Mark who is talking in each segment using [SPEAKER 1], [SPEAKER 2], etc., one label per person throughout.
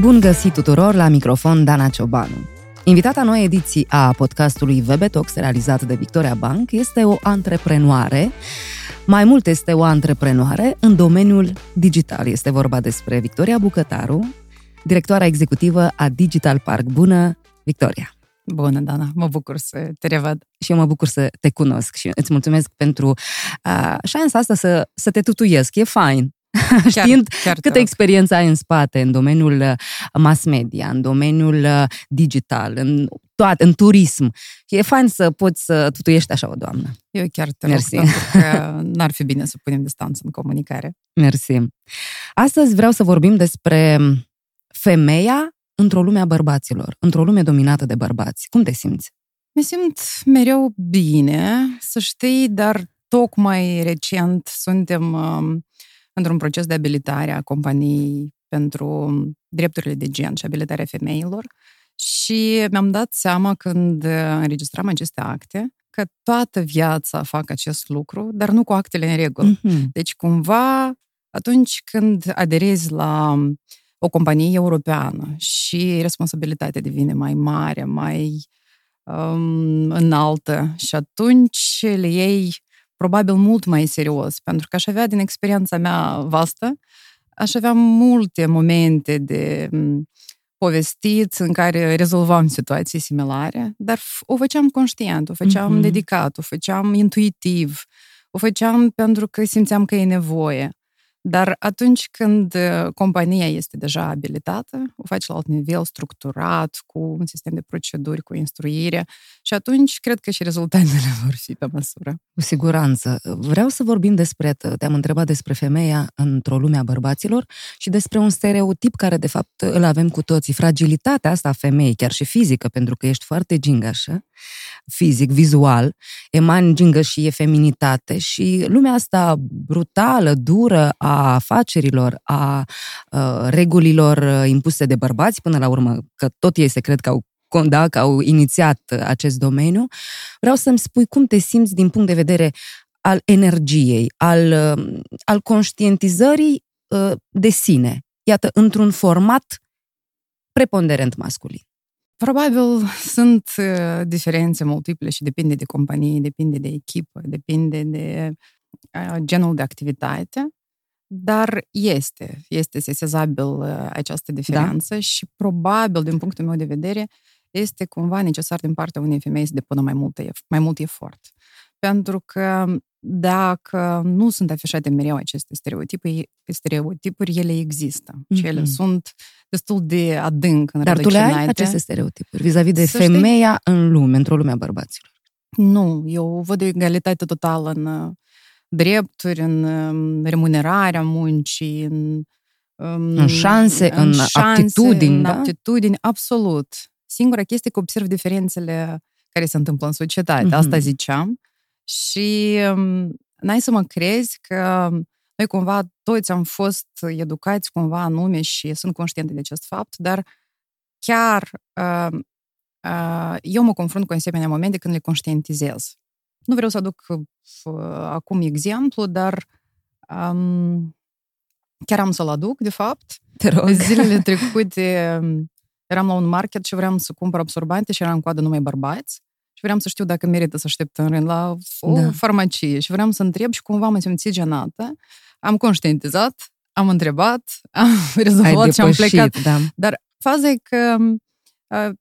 [SPEAKER 1] Bun găsit tuturor la microfon Dana Ciobanu. Invitata noi ediții a podcastului Webetox, realizat de Victoria Bank, este o antreprenoare, mai mult este o antreprenoare în domeniul digital. Este vorba despre Victoria Bucătaru, directoarea executivă a Digital Park. Bună, Victoria!
[SPEAKER 2] Bună, Dana, mă bucur să te revăd.
[SPEAKER 1] Și eu mă bucur să te cunosc și îți mulțumesc pentru uh, șansa asta să, să te tutuiesc. E fain. Chiar, Știind chiar câtă experiență ai în spate în domeniul uh, mass media, în domeniul uh, digital, în toate, în turism. E fain să poți să tutuiești așa o doamnă.
[SPEAKER 2] Eu chiar te Mersi. rog, pentru că n-ar fi bine să punem distanță în comunicare.
[SPEAKER 1] Mersi. Astăzi vreau să vorbim despre femeia într-o lume a bărbaților, într-o lume dominată de bărbați. Cum te simți?
[SPEAKER 2] Mă simt mereu bine, să știi, dar tocmai recent suntem uh, într-un proces de abilitare a companiei pentru drepturile de gen și abilitarea femeilor și mi-am dat seama când înregistram aceste acte că toată viața fac acest lucru, dar nu cu actele în regulă. Mm-hmm. Deci, cumva, atunci când aderezi la o companie europeană și responsabilitatea devine mai mare, mai um, înaltă și atunci le iei probabil mult mai serios, pentru că aș avea din experiența mea vastă, aș avea multe momente de povestit în care rezolvam situații similare, dar o făceam conștient, o făceam mm-hmm. dedicat, o făceam intuitiv, o făceam pentru că simțeam că e nevoie. Dar atunci când uh, compania este deja abilitată, o faci la alt nivel, structurat, cu un sistem de proceduri, cu instruire și atunci cred că și rezultatele vor fi pe măsură.
[SPEAKER 1] Cu siguranță. Vreau să vorbim despre, te-am întrebat despre femeia într-o lume a bărbaților și despre un stereotip care de fapt îl avem cu toții. Fragilitatea asta a femeii, chiar și fizică, pentru că ești foarte gingașă, fizic, vizual, emani gingășie, feminitate și lumea asta brutală, dură a afacerilor, a, a regulilor impuse de bărbați, până la urmă, că tot ei se cred că au da, că au inițiat acest domeniu, vreau să-mi spui cum te simți din punct de vedere al energiei, al, al conștientizării de sine. Iată, într-un format preponderent masculin.
[SPEAKER 2] Probabil sunt uh, diferențe multiple și depinde de companie, depinde de echipă, depinde de uh, genul de activitate, dar este, este sesizabil uh, această diferență da? și probabil, din punctul meu de vedere, este cumva necesar din partea unei femei să depună mai mult, mai mult efort. Pentru că dacă nu sunt afișate mereu aceste stereotipuri, stereotipuri ele există mm-hmm. și ele sunt destul de adânc în
[SPEAKER 1] Dar tu le ai aceste stereotipuri vis-a-vis de să femeia știi? în lume, într-o lume a bărbaților?
[SPEAKER 2] Nu, eu văd o egalitate totală în uh, drepturi, în um, remunerarea muncii, în,
[SPEAKER 1] um, în șanse, în, în șanse, aptitudini, în
[SPEAKER 2] da? aptitudini, absolut. Singura chestie că observ diferențele care se întâmplă în societate. Mm-hmm. Asta ziceam. Și um, n-ai să mă crezi că noi cumva toți am fost educați cumva anume și sunt conștiente de acest fapt, dar chiar uh, uh, eu mă confrunt cu asemenea momente când le conștientizez. Nu vreau să aduc uh, acum exemplu, dar um, chiar am să-l aduc, de fapt.
[SPEAKER 1] Te rog.
[SPEAKER 2] Zilele trecute um, eram la un market și vreau să cumpăr absorbante și eram în coadă numai bărbați și vreau să știu dacă merită să aștept în rând la o da. farmacie și vreau să întreb și cumva m-am simțit genată. Am conștientizat, am întrebat, am rezolvat și am plecat. Da. Dar faza e că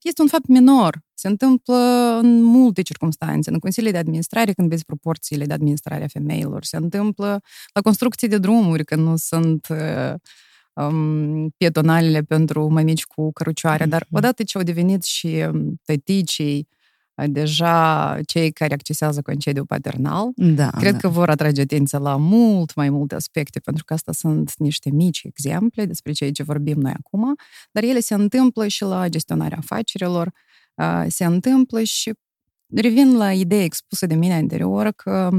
[SPEAKER 2] este un fapt minor. Se întâmplă în multe circunstanțe. În consiliile de administrare, când vezi proporțiile de administrare a femeilor, se întâmplă la construcții de drumuri, când nu sunt um, pietonalele pentru mămici cu cărucioare. Dar mm-hmm. odată ce au devenit și tăticii, deja cei care accesează concediu paternal,
[SPEAKER 1] da,
[SPEAKER 2] cred
[SPEAKER 1] da.
[SPEAKER 2] că vor atrage atenția la mult mai multe aspecte, pentru că asta sunt niște mici exemple despre ceea ce vorbim noi acum, dar ele se întâmplă și la gestionarea afacerilor, se întâmplă și revin la ideea expusă de mine anterior că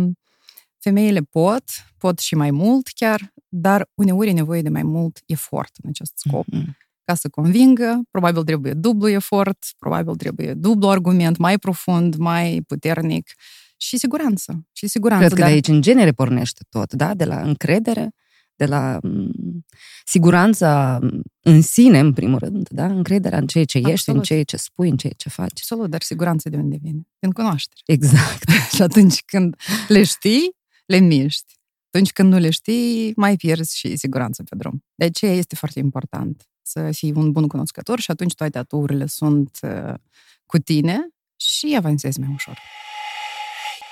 [SPEAKER 2] femeile pot, pot și mai mult chiar, dar uneori e nevoie de mai mult efort în acest scop. Mm-hmm ca să convingă, probabil trebuie dublu efort, probabil trebuie dublu argument, mai profund, mai puternic și siguranță. Și siguranță
[SPEAKER 1] Cred că dar... de aici, în genere, pornește tot, da? De la încredere, de la mm, siguranța în sine, în primul rând, da? încrederea în ceea ce ești, Absolut. în ceea ce spui, în ceea ce faci.
[SPEAKER 2] Absolut, dar siguranța de unde vine? Din cunoaștere.
[SPEAKER 1] Exact.
[SPEAKER 2] și atunci când le știi, le miști. Atunci când nu le știi, mai pierzi și siguranța pe drum. De aceea este foarte important să fii un bun cunoscător și atunci toate aturile sunt uh, cu tine și avansezi mai ușor.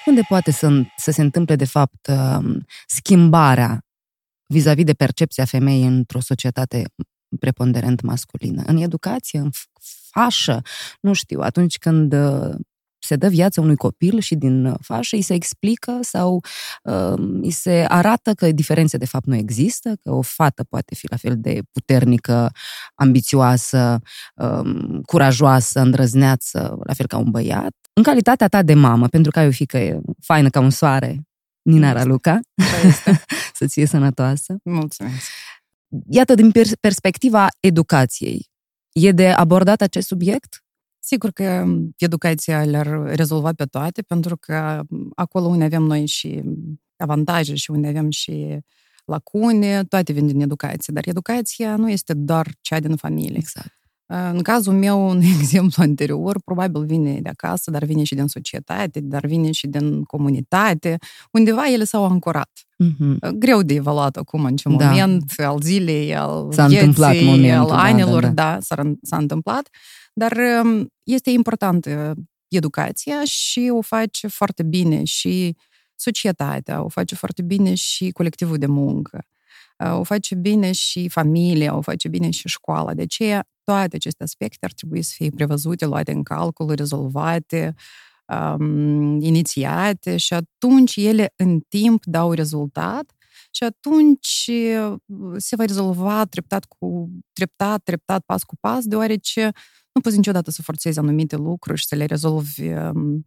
[SPEAKER 1] Unde poate să, să se întâmple, de fapt, uh, schimbarea vis-a-vis de percepția femeii într-o societate preponderent masculină? În educație, în fașă, nu știu, atunci când uh, se dă viața unui copil și din fașă îi se explică sau uh, îi se arată că diferențe de fapt nu există, că o fată poate fi la fel de puternică, ambițioasă, uh, curajoasă, îndrăzneață, la fel ca un băiat. În calitatea ta de mamă, pentru că ai o fică faină ca un soare, Nina Raluca, să-ți fie sănătoasă.
[SPEAKER 2] Mulțumesc.
[SPEAKER 1] Iată, din perspectiva educației, e de abordat acest subiect?
[SPEAKER 2] Sigur că educația le-ar rezolva pe toate, pentru că acolo unde avem noi și avantaje și unde avem și lacune, toate vin din educație. Dar educația nu este doar cea din familie.
[SPEAKER 1] Exact.
[SPEAKER 2] În cazul meu, un exemplu anterior, probabil vine de acasă, dar vine și din societate, dar vine și din comunitate. Undeva ele s-au ancorat. Mm-hmm. Greu de evaluat acum în ce da. moment, al zilei, al
[SPEAKER 1] s-a vieții, întâmplat momentul,
[SPEAKER 2] al anilor, da, da, da. da s-a, s-a întâmplat. Dar um, este importantă educația și o face foarte bine și societatea, o face foarte bine și colectivul de muncă, o face bine și familia, o face bine și școala. De aceea, toate aceste aspecte ar trebui să fie prevăzute, luate în calcul, rezolvate, um, inițiate și atunci ele în timp dau rezultat și atunci se va rezolva treptat cu treptat, treptat, pas cu pas, deoarece nu poți niciodată să forțezi anumite lucruri și să le rezolvi um,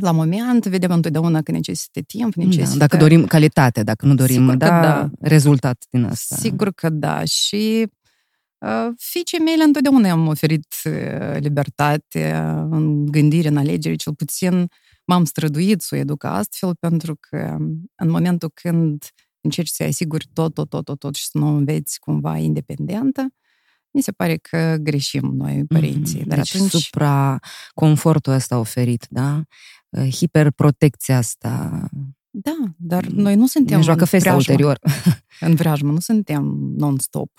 [SPEAKER 2] la moment, vedem întotdeauna că necesită timp, da, necesită...
[SPEAKER 1] Da, dacă dorim calitate, dacă nu dorim da, da, rezultat din asta.
[SPEAKER 2] Sigur că da. Și uh, fiicei mele întotdeauna am oferit uh, libertate în gândire, în alegere, cel puțin m-am străduit să o educ astfel, pentru că um, în momentul când încerci să asiguri tot, tot, tot, tot, tot și să nu înveți cumva independentă, mi se pare că greșim noi, părinții.
[SPEAKER 1] Mm-hmm. Dar deci atunci... supra confortul ăsta oferit, da? Uh, hiperprotecția asta.
[SPEAKER 2] Da, dar mm. noi nu suntem ne
[SPEAKER 1] joacă festa ulterior.
[SPEAKER 2] în vreajmă, nu suntem non-stop.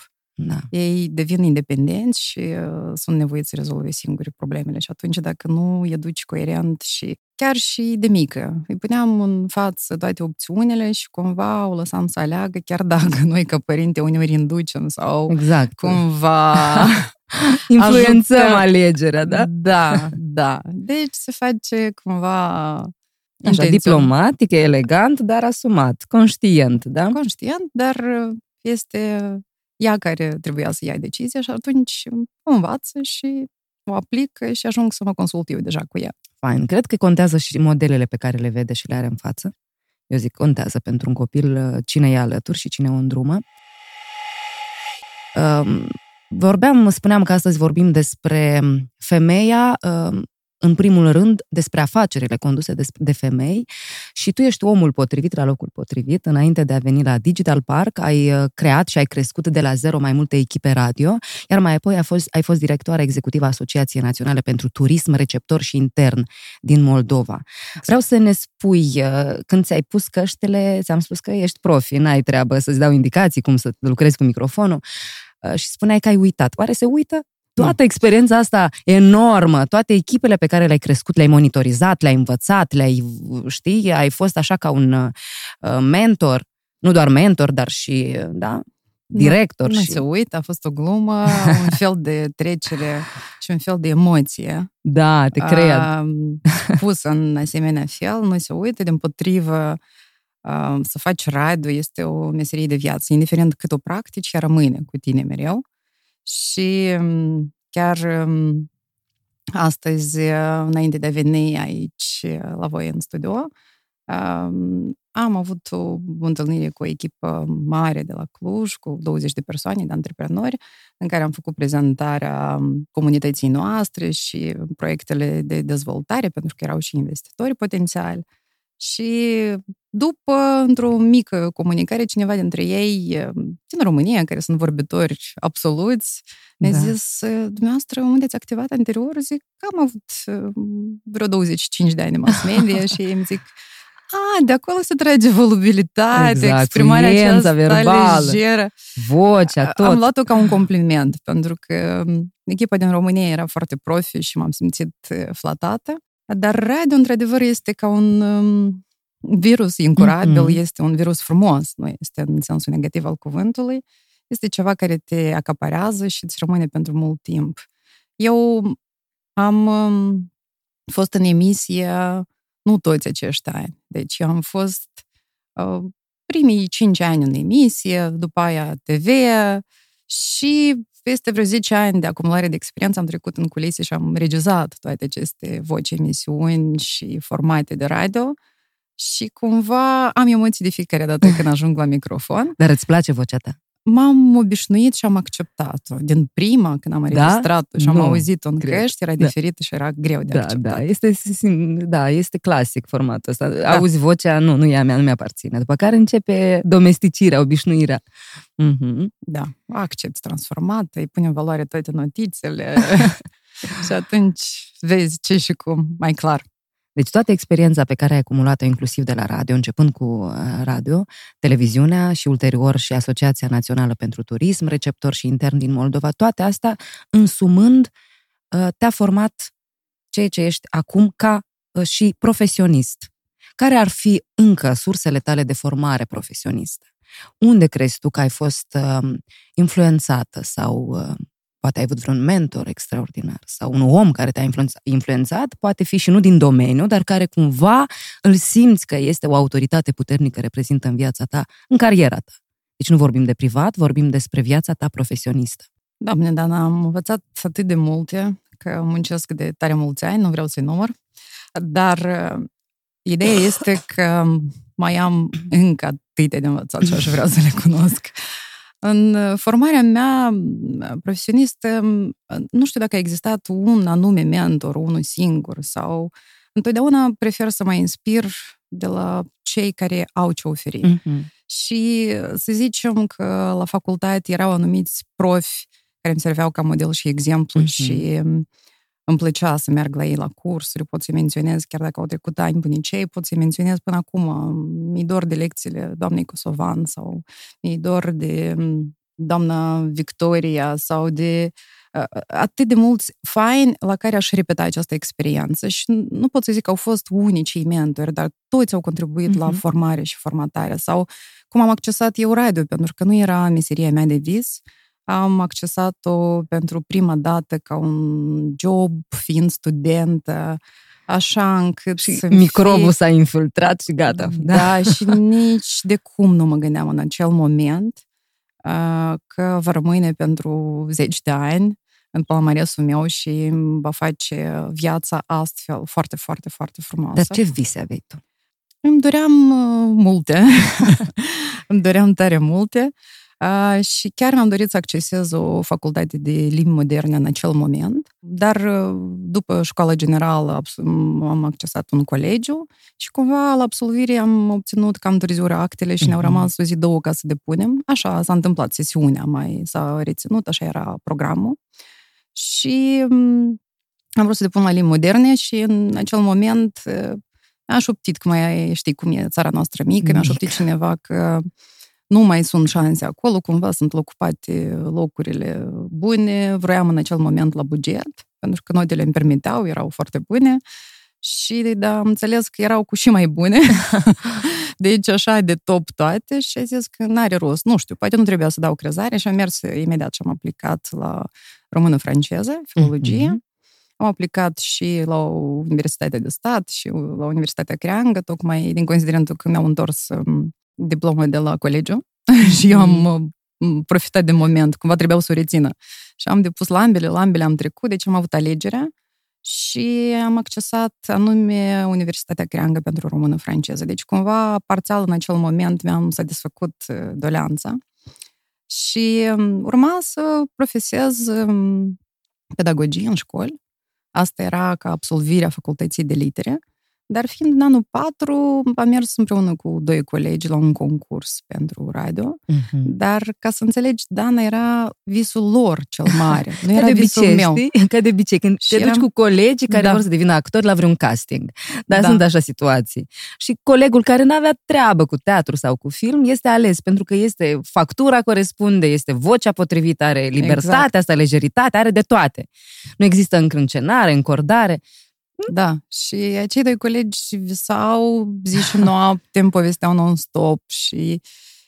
[SPEAKER 1] Da.
[SPEAKER 2] Ei devin independenți și uh, sunt nevoiți să rezolve singuri problemele. Și atunci, dacă nu educi coerent și chiar și de mică, îi puneam în față toate opțiunile și cumva o lăsam să aleagă, chiar dacă noi ca părinte uneori inducem sau
[SPEAKER 1] exact.
[SPEAKER 2] cumva
[SPEAKER 1] influențăm ajută. alegerea, da?
[SPEAKER 2] Da, da. Deci se face cumva
[SPEAKER 1] Așa, diplomatic, elegant, dar asumat, conștient, da?
[SPEAKER 2] Conștient, dar este ea care trebuia să ia decizia și atunci o învață și o aplică și ajung să mă consult eu deja cu ea.
[SPEAKER 1] Fain. Cred că contează și modelele pe care le vede și le are în față. Eu zic, contează pentru un copil uh, cine e alături și cine o îndrumă. Um, vorbeam, spuneam că astăzi vorbim despre femeia um, în primul rând, despre afacerile conduse de femei și tu ești omul potrivit la locul potrivit. Înainte de a veni la Digital Park, ai uh, creat și ai crescut de la zero mai multe echipe radio, iar mai apoi ai fost, ai fost directoarea executivă a Asociației Naționale pentru Turism Receptor și Intern din Moldova. Vreau să ne spui, uh, când ți-ai pus căștile, ți-am spus că ești profi, n-ai treabă să-ți dau indicații cum să lucrezi cu microfonul, uh, și spuneai că ai uitat. Oare se uită? Toată experiența asta enormă, toate echipele pe care le-ai crescut, le-ai monitorizat, le-ai învățat, le-ai, știi, ai fost așa ca un uh, mentor, nu doar mentor, dar și, da, director.
[SPEAKER 2] Nu,
[SPEAKER 1] și...
[SPEAKER 2] nu se uită, a fost o glumă, un fel de trecere și un fel de emoție.
[SPEAKER 1] Da, te cred.
[SPEAKER 2] pus în asemenea fel, nu se uită, din potrivă, să faci radio este o meserie de viață, indiferent cât o practici, ea rămâne cu tine mereu. Și mm, chiar mm, astăzi, înainte de a veni aici la voi în studio, am avut o întâlnire cu o echipă mare de la Cluj, cu 20 de persoane, de antreprenori, în care am făcut prezentarea mm, comunității noastre și proiectele de dezvoltare, pentru că erau și investitori potențiali. Și după, într-o mică comunicare, cineva dintre ei, din România, care sunt vorbitori absoluți, mi-a da. zis, dumneavoastră, unde ați activat anterior? Zic, că am avut vreo 25 de ani în mass media și îmi zic, a, de acolo se trage volubilitate, exact, exprimarea aceasta verbală, lejeră.
[SPEAKER 1] Vocea, tot.
[SPEAKER 2] Am luat-o ca un compliment, pentru că echipa din România era foarte profi și m-am simțit flatată. Dar radio, într-adevăr, este ca un um, virus incurabil, mm-hmm. este un virus frumos, nu este în sensul negativ al cuvântului. Este ceva care te acaparează și îți rămâne pentru mult timp. Eu am um, fost în emisie nu toți acești ani. Deci eu am fost uh, primii cinci ani în emisie, după aia TV și peste vreo 10 ani de acumulare de experiență am trecut în culise și am regizat toate aceste voci, emisiuni și formate de radio și cumva am emoții de fiecare dată când ajung la microfon.
[SPEAKER 1] Dar îți place vocea ta?
[SPEAKER 2] m-am obișnuit și am acceptat-o. Din prima, când am înregistrat-o da? și am nu. auzit-o în greu. căști, era da. diferită și era greu de
[SPEAKER 1] da,
[SPEAKER 2] acceptat.
[SPEAKER 1] Da, este, da, este clasic formatul ăsta. Da. Auzi vocea, nu, nu e a mea, nu mi-aparține. După care începe domesticirea, obișnuirea.
[SPEAKER 2] Mm-hmm. Da, accept transformată, îi pune în valoare toate notițele și atunci vezi ce și cum, mai clar.
[SPEAKER 1] Deci toată experiența pe care ai acumulat-o inclusiv de la radio, începând cu uh, radio, televiziunea și ulterior și Asociația Națională pentru Turism, receptor și intern din Moldova, toate astea însumând uh, te-a format ceea ce ești acum ca uh, și profesionist. Care ar fi încă sursele tale de formare profesionistă? Unde crezi tu că ai fost influențată sau poate ai avut vreun mentor extraordinar sau un om care te-a influențat, poate fi și nu din domeniu, dar care cumva îl simți că este o autoritate puternică reprezintă în viața ta, în cariera ta. Deci nu vorbim de privat, vorbim despre viața ta profesionistă.
[SPEAKER 2] Da, bine, Dana, am învățat atât de multe că muncesc de tare mulți ani, nu vreau să-i număr, dar uh, ideea este că mai am încă atâtea de învățat și aș vrea să le cunosc. În uh, formarea mea uh, profesionistă, uh, nu știu dacă a existat un anume mentor, unul singur, sau întotdeauna prefer să mă inspir de la cei care au ce oferi. Mm-hmm. Și să zicem că la facultate erau anumiți profi care îmi serveau ca model și exemplu mm-hmm. și um, îmi plăcea să merg la ei la cursuri, pot să menționez, chiar dacă au trecut ani bunicei, pot să menționez până acum. Mi-i dor de lecțiile doamnei Kosovan sau mi-i dor de doamna Victoria sau de atât de mulți faini la care aș repeta această experiență și nu pot să zic că au fost unicii mentori, dar toți au contribuit mm-hmm. la formare și formatare sau cum am accesat eu radio, pentru că nu era meseria mea de vis, am accesat-o pentru prima dată ca un job, fiind studentă, așa încât
[SPEAKER 1] și să microbul fie... s-a infiltrat și gata.
[SPEAKER 2] Da, da, și nici de cum nu mă gândeam în acel moment uh, că va rămâne pentru zeci de ani în palmaresul meu și va face viața astfel foarte, foarte, foarte frumoasă.
[SPEAKER 1] Dar ce vise aveai tu?
[SPEAKER 2] Îmi doream uh, multe. Îmi doream tare multe. Și chiar mi-am dorit să accesez o facultate de limbi moderne în acel moment, dar după școala generală am accesat un colegiu și cumva la absolvire am obținut cam târziu actele și ne-au mhm. rămas o zi, două ca să depunem. Așa s-a întâmplat, sesiunea mai s-a reținut, așa era programul. Și am vrut să depun la limbi moderne și în acel moment mi-a șoptit că mai știi cum e țara noastră mică, mi-a șoptit cineva că nu mai sunt șanse acolo, cumva sunt ocupate locurile bune, vroiam în acel moment la buget, pentru că notele îmi permiteau, erau foarte bune și da, am înțeles că erau cu și mai bune, deci așa de top toate și a zis că n-are rost, nu știu, poate nu trebuia să dau crezare și am mers imediat și am aplicat la română-franceză, filologie, mm-hmm. Am aplicat și la Universitatea de Stat și la Universitatea Creangă, tocmai din considerentul că mi-am întors um, diplomă de la colegiu și eu am mm. profitat de moment, cumva trebuiau să o rețină. Și am depus la ambele, la ambele am trecut, deci am avut alegerea și am accesat anume Universitatea Creangă pentru română-franceză. Deci cumva parțial în acel moment mi-am satisfăcut uh, doleanța și um, urma să profesez um, pedagogie în școli. Asta era ca absolvirea facultății de litere Dar fiind în anul 4, am mers împreună cu doi colegi la un concurs pentru radio. Uh-huh. Dar, ca să înțelegi, Dana era visul lor cel mare. Nu era
[SPEAKER 1] de
[SPEAKER 2] visul
[SPEAKER 1] obicei,
[SPEAKER 2] meu.
[SPEAKER 1] Știi? Ca de obicei, când și te eram... duci cu colegii care da. vor să devină actori la vreun casting. Dar da. sunt așa situații. Și colegul care nu avea treabă cu teatru sau cu film este ales pentru că este factura corespunde, este vocea potrivită, are libertatea exact. asta, legeritatea, are de toate. Nu există încrâncenare, încordare.
[SPEAKER 2] Da, și acei doi colegi visau zi și noapte, îmi povesteau non-stop și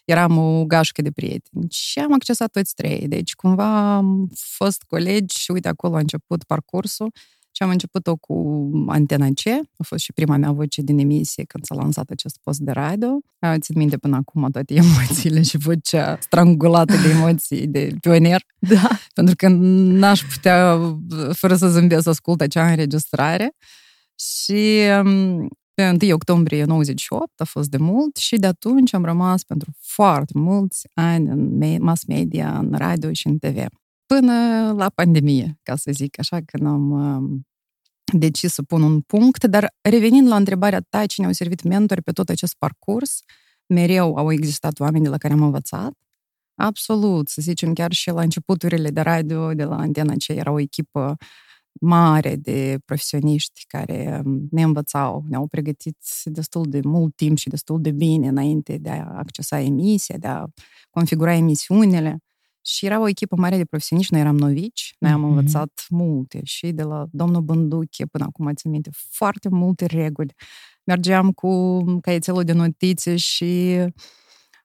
[SPEAKER 2] eram o gașcă de prieteni. Și am accesat toți trei. Deci, cumva am fost colegi și uite, acolo a început parcursul și am început-o cu Antena C. A fost și prima mea voce din emisie când s-a lansat acest post de radio. Țin minte până acum toate emoțiile și vocea strangulată de emoții de pionier.
[SPEAKER 1] Da.
[SPEAKER 2] Pentru că n-aș putea, fără să zâmbesc, să ascult acea înregistrare. Și um, pe 1 octombrie 98 a fost de mult și de atunci am rămas pentru foarte mulți ani în mass media, în radio și în TV până la pandemie, ca să zic așa, când am um, decis să pun un punct, dar revenind la întrebarea ta, cine au servit mentori pe tot acest parcurs, mereu au existat oameni de la care am învățat, absolut, să zicem, chiar și la începuturile de radio, de la Antena ce era o echipă mare de profesioniști care um, ne învățau, ne-au pregătit destul de mult timp și destul de bine înainte de a accesa emisia, de a configura emisiunile. Și era o echipă mare de profesioniști, noi eram novici, noi am mm-hmm. învățat multe și de la domnul Bânduche până acum țin minte, foarte multe reguli. Mergeam cu caietelul de notițe și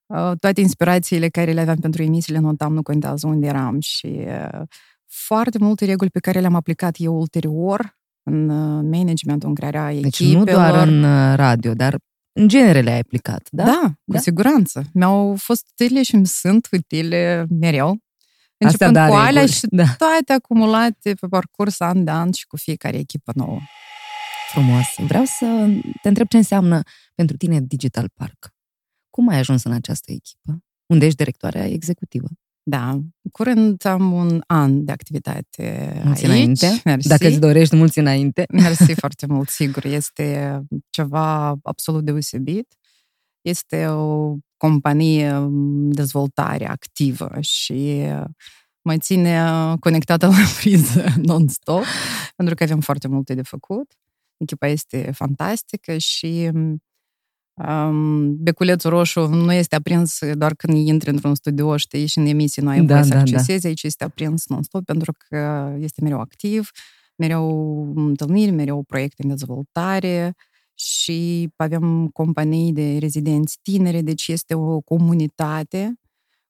[SPEAKER 2] uh, toate inspirațiile care le aveam pentru emisiile notam, nu contează unde eram și uh, foarte multe reguli pe care le-am aplicat eu ulterior în uh, managementul, în crearea
[SPEAKER 1] deci echipelor. Deci nu doar în uh, radio, dar în genere le-ai aplicat, da?
[SPEAKER 2] Da, cu da? siguranță. Mi-au fost utile și îmi sunt utile mereu.
[SPEAKER 1] Începând da,
[SPEAKER 2] cu alea și da. toate acumulate pe parcurs an de an și cu fiecare echipă nouă.
[SPEAKER 1] Frumos. Vreau să te întreb ce înseamnă pentru tine Digital Park. Cum ai ajuns în această echipă? Unde ești directoarea executivă?
[SPEAKER 2] Da, curând am un an de activitate mulți aici.
[SPEAKER 1] înainte. Mersi. Dacă îți dorești mulți înainte.
[SPEAKER 2] Mersi foarte mult, sigur. Este ceva absolut deosebit. Este o companie dezvoltare activă și mă ține conectată la priză non-stop, pentru că avem foarte multe de făcut. Echipa este fantastică și Um, beculețul roșu nu este aprins doar când intri într-un studio, știi, și în emisie nu ai da, voie să da, accesezi, da. aici este aprins non-stop pentru că este mereu activ, mereu întâlniri, mereu proiecte în dezvoltare și avem companii de rezidenți tineri, deci este o comunitate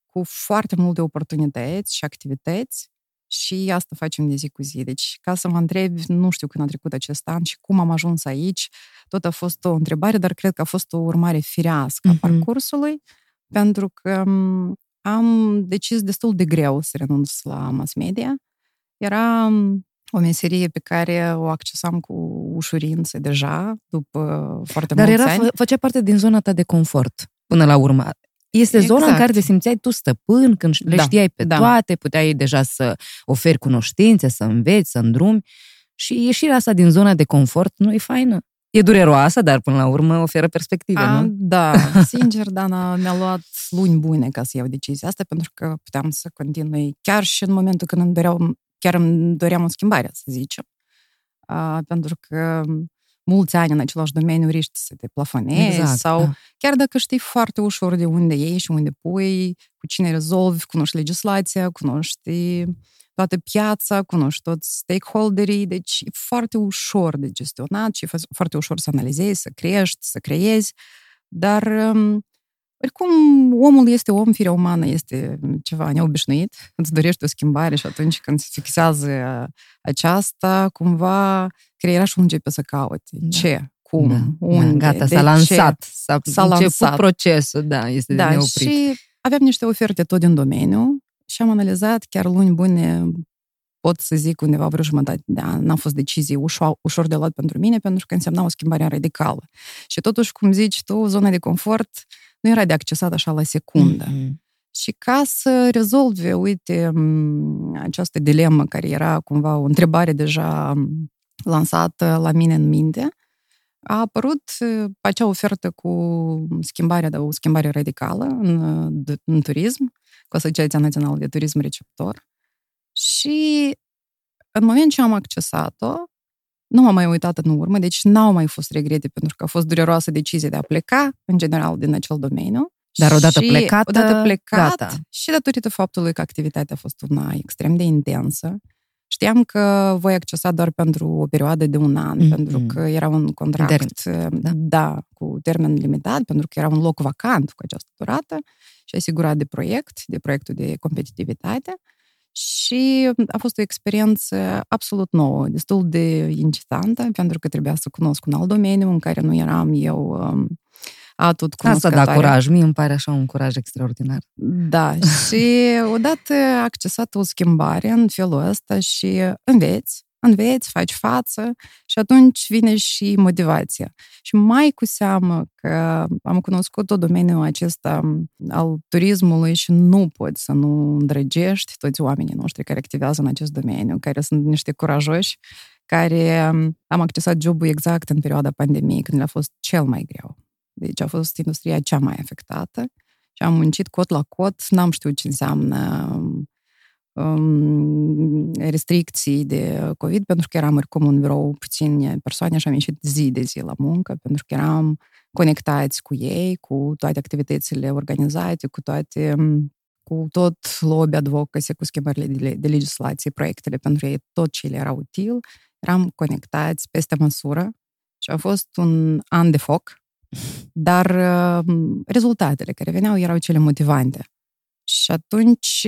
[SPEAKER 2] cu foarte multe oportunități și activități și asta facem de zi cu zi. Deci, ca să mă întrebi, nu știu când a trecut acest an și cum am ajuns aici, tot a fost o întrebare, dar cred că a fost o urmare firească a mm-hmm. parcursului, pentru că am decis destul de greu să renunț la mass media. Era o meserie pe care o accesam cu ușurință deja, după foarte
[SPEAKER 1] Dar
[SPEAKER 2] mulți
[SPEAKER 1] era,
[SPEAKER 2] ani.
[SPEAKER 1] făcea parte din zona ta de confort până la urmă. Este exact. zona în care te simțeai tu stăpân, când le da, știai pe da. toate, puteai deja să oferi cunoștințe, să înveți, să îndrumi. Și ieșirea asta din zona de confort nu e faină. E dureroasă, dar până la urmă oferă perspective, A, nu?
[SPEAKER 2] Da, sincer, Dana, mi-a luat luni bune ca să iau decizia asta, pentru că puteam să continui chiar și în momentul când îmi doream, chiar îmi doream o schimbare, să zicem. A, pentru că mulți ani în același domeniu riști să te plafonezi exact, sau da. chiar dacă știi foarte ușor de unde ieși și unde pui, cu cine rezolvi, cunoști legislația, cunoști toată piața, cunoști toți stakeholderii, deci e foarte ușor de gestionat și e foarte ușor să analizezi, să crești, să creezi, dar um, oricum, omul este om, firea umană este ceva neobișnuit. Îți dorești o schimbare și atunci când se fixează aceasta, cumva creierașul începe să caute. Da. Ce? Cum? Da. Unde?
[SPEAKER 1] Da, gata, s-a lansat. Ce? S-a, s-a început lansat. procesul, da, este da, de neoprit.
[SPEAKER 2] și aveam niște oferte tot din domeniu și am analizat chiar luni bune pot să zic undeva vreo jumătate de an. N-a fost decizie ușor, ușor de luat pentru mine, pentru că însemna o schimbare radicală. Și totuși, cum zici tu, zona de confort nu era de accesat așa la secundă. Mm-hmm. Și ca să rezolve, uite, această dilemă care era cumva o întrebare deja lansată la mine în minte, a apărut acea ofertă cu schimbarea, de o schimbare radicală în, de, în turism, cu Asociația Națională de Turism Receptor. Și în moment ce am accesat-o, nu m-am mai uitat în urmă, deci n-au mai fost regrete pentru că a fost dureroasă decizie de a pleca, în general, din acel domeniu.
[SPEAKER 1] Dar odată și plecată,
[SPEAKER 2] odată plecat gata. și datorită faptului că activitatea a fost una extrem de intensă, știam că voi accesa doar pentru o perioadă de un an, mm-hmm. pentru că era un contract, da. da, cu termen limitat, pentru că era un loc vacant cu această durată și asigurat de proiect, de proiectul de competitivitate. Și a fost o experiență absolut nouă, destul de incitantă, pentru că trebuia să cunosc un alt domeniu în care nu eram eu um, a tot cunoscătoare.
[SPEAKER 1] Asta da curaj, mie îmi pare așa un curaj extraordinar.
[SPEAKER 2] Da, și odată accesat o schimbare în felul ăsta și înveți, înveți, faci față și atunci vine și motivația. Și mai cu seamă că am cunoscut tot domeniul acesta al turismului și nu poți să nu îndrăgești toți oamenii noștri care activează în acest domeniu, care sunt niște curajoși, care am accesat jobul exact în perioada pandemiei, când le-a fost cel mai greu. Deci a fost industria cea mai afectată și am muncit cot la cot, n-am știut ce înseamnă um, restricții de COVID, pentru că eram oricum în birou puține persoane și am ieșit zi de zi la muncă, pentru că eram conectați cu ei, cu toate activitățile organizate, cu toate cu tot lobby advocacy, cu schimbările de, de legislație, proiectele pentru ei, tot ce le era util, eram conectați peste măsură și a fost un an de foc dar uh, rezultatele care veneau erau cele motivante. Și atunci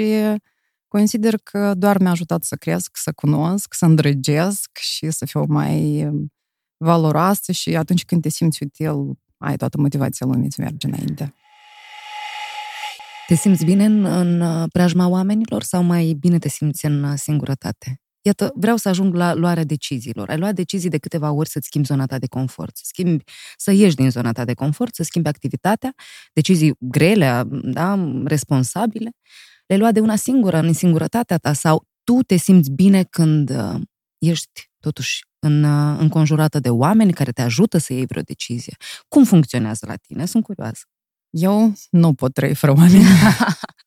[SPEAKER 2] consider că doar mi-a ajutat să cresc, să cunosc, să îndrăgesc și să fiu mai um, valoroasă și atunci când te simți util, ai toată motivația lumii să mergi înainte.
[SPEAKER 1] Te simți bine în, în uh, preajma oamenilor sau mai bine te simți în uh, singurătate? Iată, vreau să ajung la luarea deciziilor. Ai luat decizii de câteva ori să-ți schimbi zona ta de confort, să, schimbi, să ieși din zona ta de confort, să schimbi activitatea, decizii grele, da, responsabile. Le-ai luat de una singură, în singurătatea ta, sau tu te simți bine când uh, ești totuși în, uh, înconjurată de oameni care te ajută să iei vreo decizie. Cum funcționează la tine? Sunt curioasă.
[SPEAKER 2] Eu nu pot trăi fără oameni.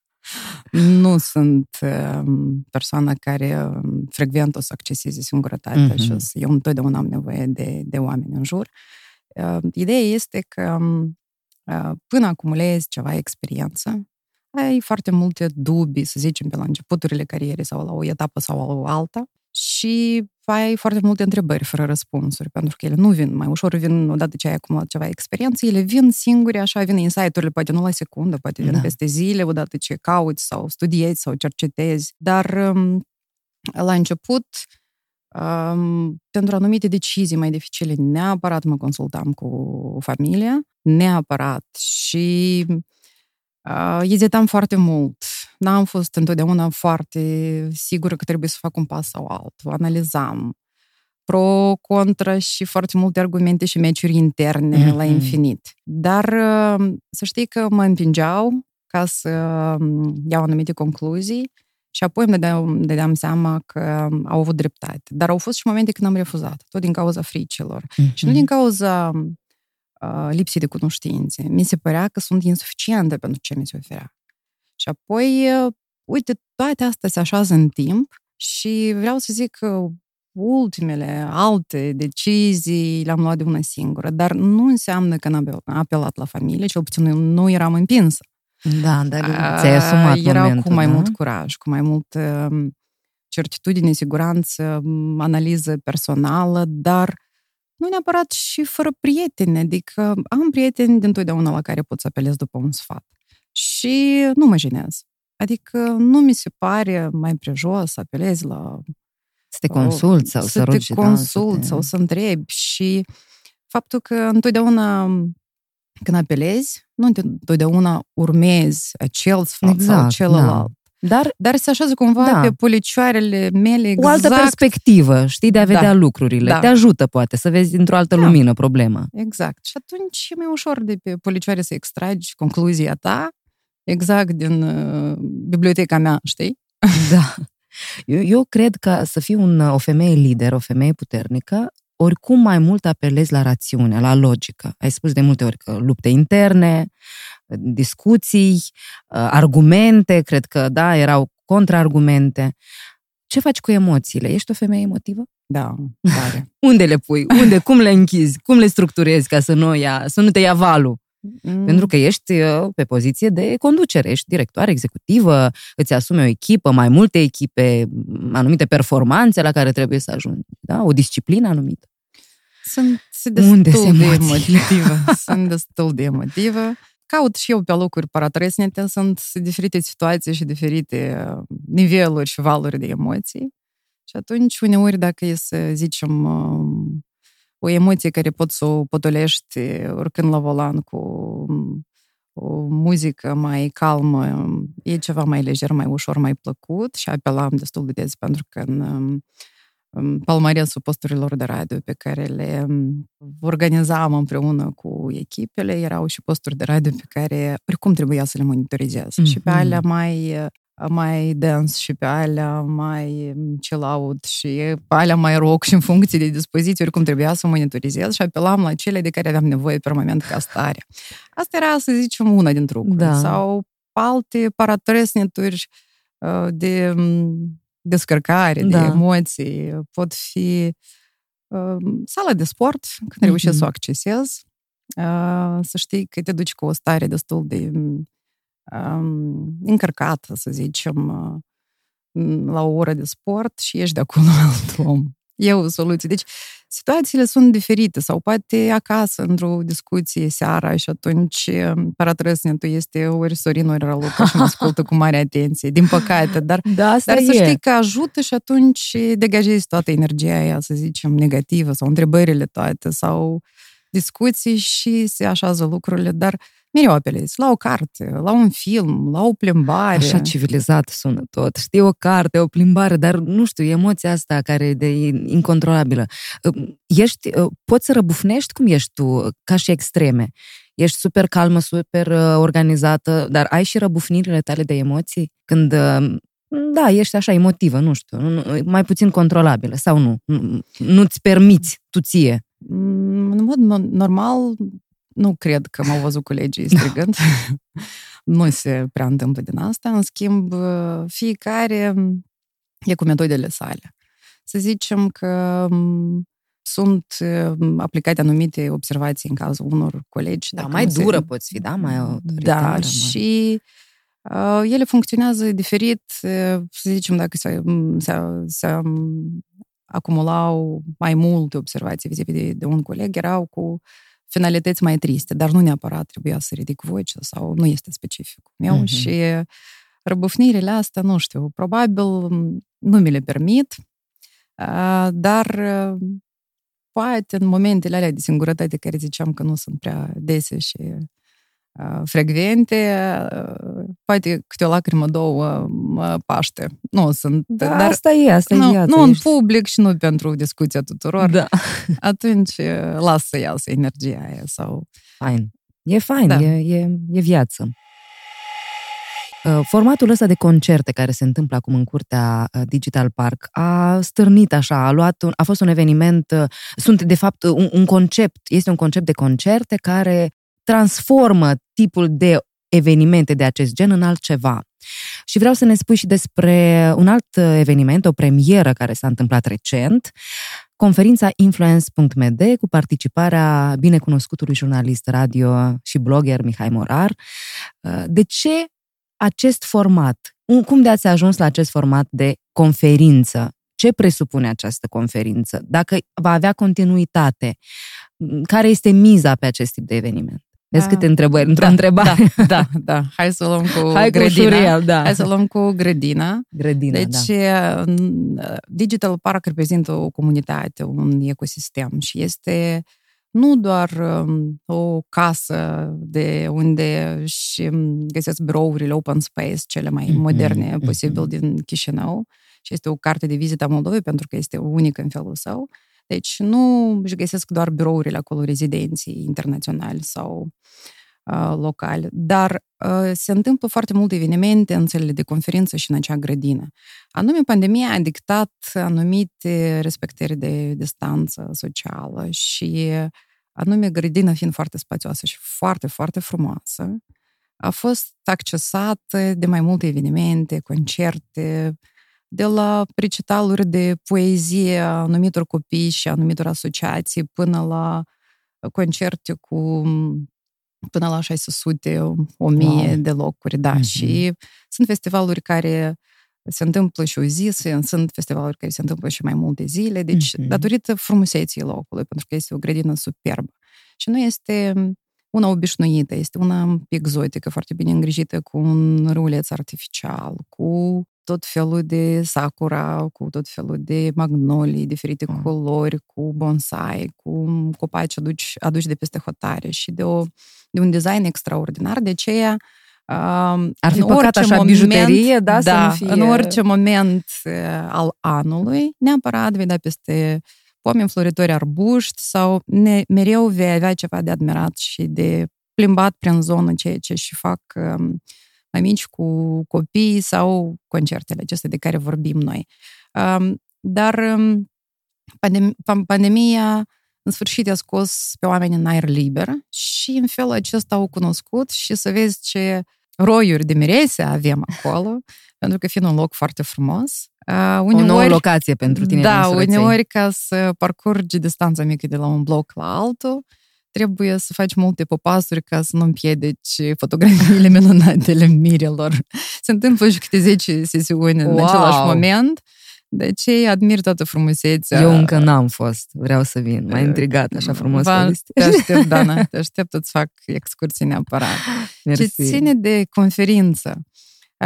[SPEAKER 2] nu sunt um, persoana care um, frecvent o să acceseze singurătatea mm-hmm. și o să, eu întotdeauna am nevoie de, de oameni în jur. Uh, ideea este că um, uh, până acumulezi ceva experiență, ai foarte multe dubii, să zicem, pe la începuturile carierei sau la o etapă sau la o alta și ai foarte multe întrebări fără răspunsuri, pentru că ele nu vin mai ușor, vin odată ce ai acumulat ceva experiență, ele vin singure, așa vin insight-urile, poate nu la secundă, poate vin da. peste zile, odată ce cauți sau studiezi sau cercetezi, dar um, la început, um, pentru anumite decizii mai dificile, neapărat mă consultam cu familia, neapărat și uh, ezitam foarte mult n-am fost întotdeauna foarte sigură că trebuie să fac un pas sau altul. Analizam pro, contra și foarte multe argumente și meciuri interne mm-hmm. la infinit. Dar uh, să știi că mă împingeau ca să um, iau anumite concluzii și apoi îmi dădeam, dădeam seama că au avut dreptate. Dar au fost și momente când am refuzat, tot din cauza fricilor. Mm-hmm. Și nu din cauza uh, lipsii de cunoștințe. Mi se părea că sunt insuficiente pentru ce mi se oferea. Și apoi, uite, toate astea se așează în timp și vreau să zic că ultimele alte decizii le-am luat de una singură, dar nu înseamnă că n-am apelat la familie, cel puțin nu eram împinsă.
[SPEAKER 1] Da, dar ți-ai asumat
[SPEAKER 2] Era
[SPEAKER 1] momentul,
[SPEAKER 2] cu mai
[SPEAKER 1] da?
[SPEAKER 2] mult curaj, cu mai mult certitudine, siguranță, analiză personală, dar nu neapărat și fără prieteni, adică am prieteni dintotdeauna la care pot să apelez după un sfat și nu mă jenez. Adică nu mi se pare mai prejos să apelezi la...
[SPEAKER 1] Să te consulți sau să,
[SPEAKER 2] să
[SPEAKER 1] te
[SPEAKER 2] da, consulți da, sau să întrebi și faptul că întotdeauna când apelezi, nu întotdeauna urmezi acel sfat exact, sau celălalt. Da. Dar, dar se așează cumva da. pe policioarele mele exact.
[SPEAKER 1] O altă exact. perspectivă, știi, de a vedea da. lucrurile. Da. Te ajută, poate, să vezi într-o altă da. lumină problema.
[SPEAKER 2] Exact. Și atunci e mai ușor de pe policioare să extragi concluzia ta exact din uh, biblioteca mea, știi?
[SPEAKER 1] Da. Eu, eu cred că să fii un, o femeie lider, o femeie puternică, oricum mai mult apelezi la rațiune, la logică. Ai spus de multe ori că lupte interne, discuții, uh, argumente, cred că, da, erau contraargumente. Ce faci cu emoțiile? Ești o femeie emotivă?
[SPEAKER 2] Da, tare.
[SPEAKER 1] Unde le pui? Unde? Cum le închizi? Cum le structurezi ca să nu, ia, să nu te ia valul? Mm. Pentru că ești uh, pe poziție de conducere, ești directoare executivă, îți asumi o echipă, mai multe echipe, anumite performanțe la care trebuie să ajungi, da? o disciplină anumită.
[SPEAKER 2] Sunt destul Unde de emotivă. Sunt destul de emotivă. Caut și eu pe locuri paratresnete, sunt diferite situații și diferite uh, niveluri și valuri de emoții. Și atunci, uneori, dacă e să zicem uh, o emoție care poți să o potolești oricând la volan cu o muzică mai calmă, e ceva mai lejer, mai ușor, mai plăcut și apelam destul de des pentru că în palmaresul posturilor de radio pe care le organizam împreună cu echipele, erau și posturi de radio pe care oricum trebuia să le monitorizez. Mm-hmm. Și pe alea mai mai dance și pe alea mai chill out și pe alea mai rock și în funcție de dispoziție, oricum trebuia să monitorizez și apelam la cele de care aveam nevoie permanent ca stare. Asta era, să zicem, una dintre lucruri. Da. Sau alte paratresneturi uh, de descărcare, da. de emoții. Pot fi uh, sala de sport, când mm-hmm. reușești să o accesezi, uh, să știi că te duci cu o stare destul de um, încărcată, să zicem, la o oră de sport și ești de acolo alt om. E o soluție. Deci, situațiile sunt diferite sau poate acasă, într-o discuție seara și atunci paratrăsnetul este ori Sorin, ori Raluca și mă ascultă cu mare atenție, din păcate, dar,
[SPEAKER 1] da,
[SPEAKER 2] dar să știi că ajută și atunci degajezi toată energia aia, să zicem, negativă sau întrebările toate sau discuții și se așează lucrurile, dar uh, mereu apelezi la o carte, la un film, la o plimbare.
[SPEAKER 1] Așa civilizat sună tot. Știi, o carte, o plimbare, dar nu știu, emoția asta care e de incontrolabilă. Ești, poți să răbufnești cum ești tu, ca și extreme. Ești super calmă, super organizată, dar ai și răbufnirile tale de emoții? Când da, ești așa emotivă, nu știu, mai puțin controlabilă sau nu? Nu-ți permiți tu ție?
[SPEAKER 2] Mm, în mod normal, nu cred că m-au văzut colegii strigând. nu se prea întâmplă din asta. În schimb, fiecare e cu metodele sale. Să zicem că sunt aplicate anumite observații în cazul unor colegi.
[SPEAKER 1] Da, mai dură se... poți fi, da? Mai
[SPEAKER 2] autoritară. Da, mai... și uh, ele funcționează diferit, să zicem, dacă se, se, se acumulau mai multe observații vis de, de un coleg, erau cu uh, finalități mai triste, dar nu neapărat trebuia să ridic vocea sau nu este specificul meu uh-huh. și răbufnirile astea, nu știu, probabil nu mi le permit, dar poate în momentele alea de singurătate care ziceam că nu sunt prea dese și frecvente, poate câte o lacrimă, două mă paște. Nu sunt.
[SPEAKER 1] Da, dar asta e, asta
[SPEAKER 2] nu,
[SPEAKER 1] e viața.
[SPEAKER 2] Nu în public și nu pentru discuția tuturor. Da. Atunci las să iasă energia aia sau...
[SPEAKER 1] Fain. E fain, da. e, e, e viață. Formatul ăsta de concerte care se întâmplă acum în curtea Digital Park a stârnit așa, a luat un, a fost un eveniment, sunt de fapt un, un concept, este un concept de concerte care transformă tipul de evenimente de acest gen în altceva. Și vreau să ne spui și despre un alt eveniment, o premieră care s-a întâmplat recent, conferința Influence.md cu participarea binecunoscutului jurnalist radio și blogger Mihai Morar. De ce acest format? Cum de ați ajuns la acest format de conferință? Ce presupune această conferință? Dacă va avea continuitate? Care este miza pe acest tip de eveniment? Vezi da. câte întrebări într-o da, întrebare.
[SPEAKER 2] Da, da, da. Hai să o luăm cu Hai grădina. Cu șuriel, da. Hai să o luăm cu grădina.
[SPEAKER 1] Grădina,
[SPEAKER 2] deci, da. Digital Park reprezintă o comunitate, un ecosistem și este nu doar um, o casă de unde și găsesc birourile open space, cele mai mm-hmm, moderne mm-hmm. posibil din Chișinău, și este o carte de vizită a Moldovei pentru că este unică în felul său, deci nu își găsesc doar birourile acolo rezidenții internaționali sau uh, locale. Dar uh, se întâmplă foarte multe evenimente în țările de conferință și în acea grădină. Anume, pandemia a dictat anumite respectări de distanță socială și anume grădina fiind foarte spațioasă și foarte, foarte frumoasă, a fost accesată de mai multe evenimente, concerte, de la recitaluri de poezie a anumitor copii și a anumitor asociații până la concerte cu până la 600, 1000 wow. de locuri, da. Mm-hmm. Și sunt festivaluri care se întâmplă și o zi, sunt festivaluri care se întâmplă și mai multe zile, deci mm-hmm. datorită frumuseții locului, pentru că este o grădină superbă. Și nu este una obișnuită, este una exotică, foarte bine îngrijită, cu un ruleț artificial, cu tot felul de sakura, cu tot felul de magnolii, diferite mm. culori, cu bonsai, cu copaci aduci, aduci de peste hotare și de, o, de un design extraordinar. De aceea,
[SPEAKER 1] ar fi păcat așa moment, bijuterie, da,
[SPEAKER 2] da
[SPEAKER 1] să fie...
[SPEAKER 2] în orice moment al anului, neapărat vei da peste pomi înfloritori arbuști sau ne, mereu vei avea ceva de admirat și de plimbat prin zonă, ceea ce și fac um, mai mici cu copii sau concertele acestea de care vorbim noi. Um, dar um, pandem- pandemia în sfârșit a scos pe oameni în aer liber și în felul acesta au cunoscut și să vezi ce roiuri de mirese avem acolo, pentru că fiind un loc foarte frumos.
[SPEAKER 1] Uh, uneori, o nouă locație pentru tine.
[SPEAKER 2] Da, uneori ca să parcurgi distanța mică de la un bloc la altul, trebuie să faci multe popasuri ca să nu împiedici fotografiile minunate ale mirelor. Se întâmplă și câte 10 sesiuni wow. în același moment. De ce admir toată frumusețea.
[SPEAKER 1] Eu încă n-am fost. Vreau să vin. M-a intrigat așa frumos. Va,
[SPEAKER 2] te aștept, Dana. Te aștept să fac excursii neapărat. Mersi. Ce ține de conferință.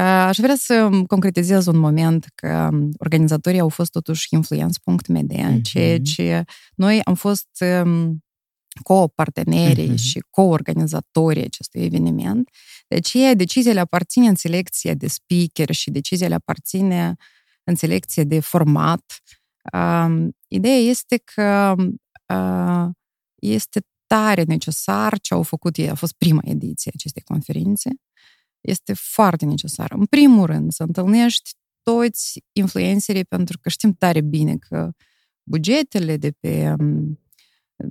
[SPEAKER 2] Aș vrea să concretizez un moment că organizatorii au fost totuși influence.media, mm-hmm. ceea ce noi am fost co-partenerii mm-hmm. și co-organizatorii acestui eveniment. Deci deciziile aparține în selecția de speaker și deciziile aparține în selecție de format. Uh, ideea este că uh, este tare necesar ce au făcut ei. A fost prima ediție acestei conferințe. Este foarte necesar. În primul rând, să întâlnești toți influencerii, pentru că știm tare bine că bugetele de pe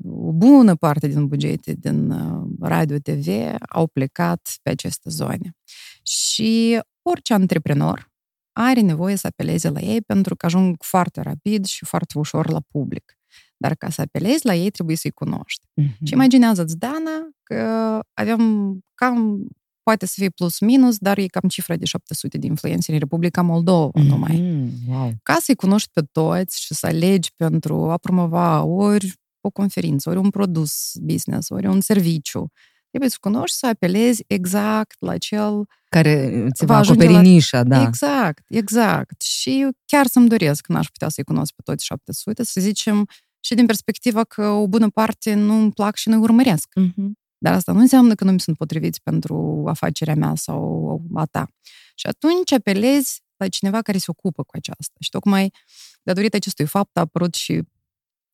[SPEAKER 2] o bună parte din bugete din radio TV au plecat pe aceste zone. Și orice antreprenor are nevoie să apeleze la ei pentru că ajung foarte rapid și foarte ușor la public. Dar ca să apelezi la ei, trebuie să-i cunoști. Mm-hmm. Și imaginează-ți, Dana, că avem cam, poate să fie plus minus, dar e cam cifra de 700 de influențări în Republica Moldova mm-hmm. numai. Wow. Ca să-i cunoști pe toți și să alegi pentru a promova ori o conferință, ori un produs business, ori un serviciu, trebuie să cunoști să apelezi exact la cel
[SPEAKER 1] care ți va acoperi la... nișa, da.
[SPEAKER 2] Exact, exact. Și chiar să-mi doresc, n-aș putea să-i cunosc pe toți 700, să zicem, și din perspectiva că o bună parte nu îmi plac și nu urmăresc. Uh-huh. Dar asta nu înseamnă că nu mi sunt potriviți pentru afacerea mea sau a ta. Și atunci apelezi la cineva care se ocupă cu aceasta. Și tocmai datorită acestui fapt a apărut și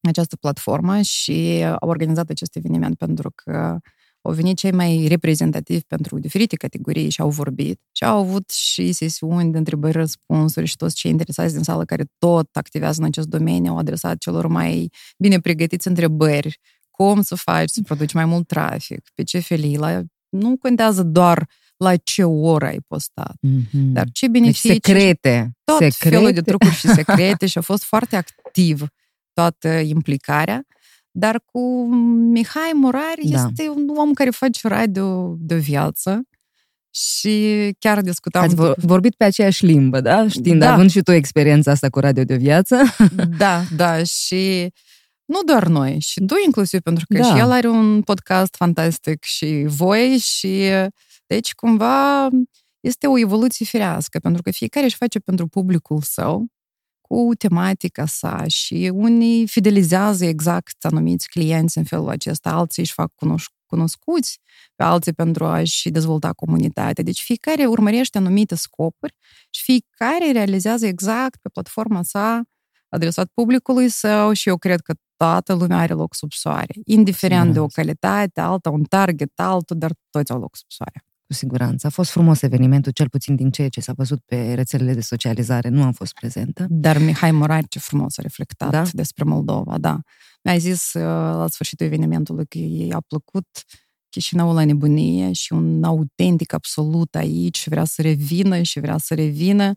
[SPEAKER 2] această platformă și au organizat acest eveniment pentru că au venit cei mai reprezentativi pentru diferite categorii și au vorbit. Și au avut și sesiuni de întrebări, răspunsuri și toți cei interesați din sală care tot activează în acest domeniu au adresat celor mai bine pregătiți întrebări. Cum să faci să produci mai mult trafic? Pe ce felii? La... Nu contează doar la ce oră ai postat, mm-hmm. dar ce deci beneficii...
[SPEAKER 1] Deci secrete.
[SPEAKER 2] Tot
[SPEAKER 1] secrete.
[SPEAKER 2] felul de trucuri și secrete și a fost foarte activ toată implicarea. Dar cu Mihai Murari da. este un om care face radio de viață și chiar discutam...
[SPEAKER 1] Ați vorbit pe aceeași limbă, da? Știind, da. având și tu experiența asta cu radio de viață.
[SPEAKER 2] Da, da, și nu doar noi, și tu inclusiv, pentru că da. și el are un podcast fantastic și voi și deci cumva este o evoluție firească, pentru că fiecare își face pentru publicul său cu tematica sa și unii fidelizează exact anumiți clienți în felul acesta, alții își fac cunoș- cunoscuți pe alții pentru a-și dezvolta comunitatea. Deci fiecare urmărește anumite scopuri și fiecare realizează exact pe platforma sa adresat publicului său și eu cred că toată lumea are loc sub soare. Indiferent
[SPEAKER 1] Siguranță.
[SPEAKER 2] de o calitate, alta, un target, altul, dar toți au loc sub soare.
[SPEAKER 1] Cu siguranță. A fost frumos evenimentul, cel puțin din ceea ce s-a văzut pe rețelele de socializare. Nu am fost prezentă.
[SPEAKER 2] Dar Mihai Morar ce frumos a reflectat
[SPEAKER 1] Da?
[SPEAKER 2] despre Moldova, da. Mi-a zis uh, la sfârșitul evenimentului că i-a plăcut Chișinăul la nebunie și un autentic absolut aici și vrea să revină și vrea să revină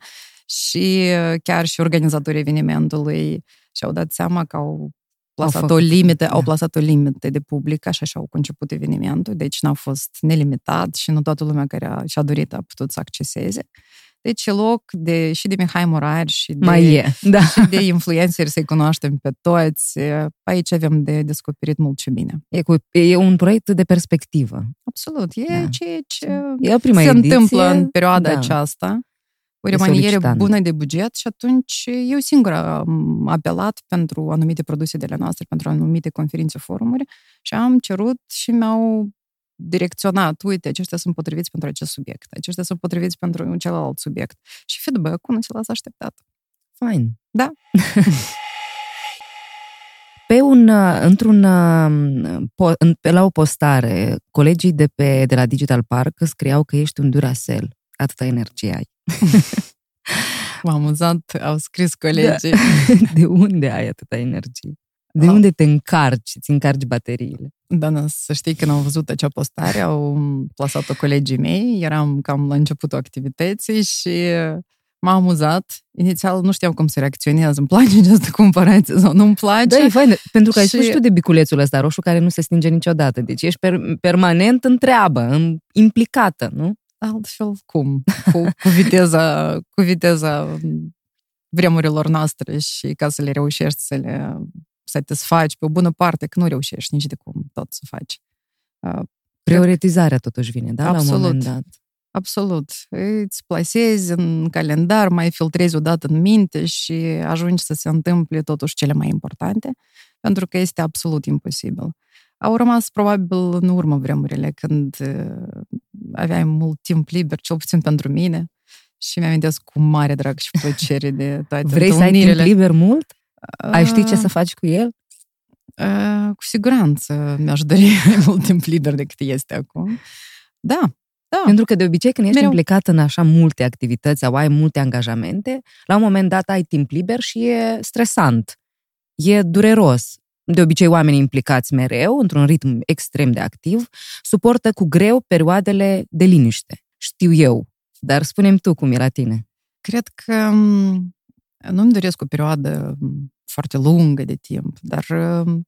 [SPEAKER 2] și uh, chiar și organizatorii evenimentului și-au dat seama că au plasat
[SPEAKER 1] făcut,
[SPEAKER 2] o limită,
[SPEAKER 1] da.
[SPEAKER 2] au plasat o limită de public, așa și-au conceput evenimentul, deci n-a fost nelimitat și nu toată lumea care a, și-a dorit a putut să acceseze. Deci e loc de, și de Mihai Morar și de,
[SPEAKER 1] Mai e, da.
[SPEAKER 2] și de influenceri să-i cunoaștem pe toți. Aici avem de descoperit mult și bine.
[SPEAKER 1] E, cu, e un proiect de perspectivă.
[SPEAKER 2] Absolut. E
[SPEAKER 1] Da.
[SPEAKER 2] ceea ce
[SPEAKER 1] E o prima
[SPEAKER 2] se
[SPEAKER 1] ediție.
[SPEAKER 2] întâmplă în perioada
[SPEAKER 1] da.
[SPEAKER 2] aceasta. O
[SPEAKER 1] E
[SPEAKER 2] remaniere
[SPEAKER 1] solicitant.
[SPEAKER 2] bună de buget și atunci eu singură am apelat pentru anumite produse de la noastre, pentru anumite conferințe, forumuri și am cerut și mi-au direcționat, uite, aceștia sunt potriviți pentru acest subiect, aceștia sunt potriviți pentru celălalt subiect. Și feedback-ul nu se lasă așteptat.
[SPEAKER 1] Fain.
[SPEAKER 2] Da.
[SPEAKER 1] Pe un, uh, într-un, uh, po- în- pe la o postare, colegii de, pe, de la Digital Park scriau că ești un Duracell. Atâta energie ai.
[SPEAKER 2] M-am amuzat, au scris colegii.
[SPEAKER 1] De unde ai atâta energie? De
[SPEAKER 2] Au-
[SPEAKER 1] unde te încarci, îți încarci bateriile?
[SPEAKER 2] Da, da, să știi, când am văzut acea postare, au plasat-o colegii mei, eram cam la începutul activității și m-a amuzat. Inițial nu știam cum să reacționez, îmi place această comparație sau nu-mi place.
[SPEAKER 1] Da, e fain, pentru că ai spus
[SPEAKER 2] Și-
[SPEAKER 1] și tu de biculețul ăsta roșu care nu se stinge niciodată. Deci ești per, permanent în treabă, în, implicată, nu?
[SPEAKER 2] Altfel, cum? Cu, cu viteza, cu viteza vremurilor noastre și ca să le reușești să le satisfaci pe o bună parte, că nu reușești nici de cum tot să faci. Uh,
[SPEAKER 1] Prioritizarea totuși vine, da? La un
[SPEAKER 2] Absolut.
[SPEAKER 1] moment dat.
[SPEAKER 2] Absolut. Îți plasezi în calendar, mai filtrezi odată în minte și ajungi să se întâmple totuși cele mai importante, pentru că este absolut imposibil. Au rămas probabil în urmă vremurile când uh, aveai mult timp liber, cel puțin pentru mine, și mi-amintesc cu mare drag și plăcere de toate
[SPEAKER 1] Vrei să ai timp
[SPEAKER 2] întâlnirile.
[SPEAKER 1] liber mult? Ai ști ce
[SPEAKER 2] Uh,
[SPEAKER 1] să faci cu el?
[SPEAKER 2] uh, Cu siguranță mi-aș dori mai mult timp liber decât este acum. Da, da.
[SPEAKER 1] Pentru că de obicei când ești
[SPEAKER 2] Mereu.
[SPEAKER 1] implicat în așa multe activități sau ai multe angajamente, la un moment dat ai timp liber și e stresant. E dureros. De obicei, oamenii implicați mereu, într-un ritm extrem de activ, suportă cu greu perioadele de liniște. Știu eu. Dar spunem tu cum e la tine.
[SPEAKER 2] Cred că m, nu-mi doresc o perioadă m, foarte lungă de timp, dar... m,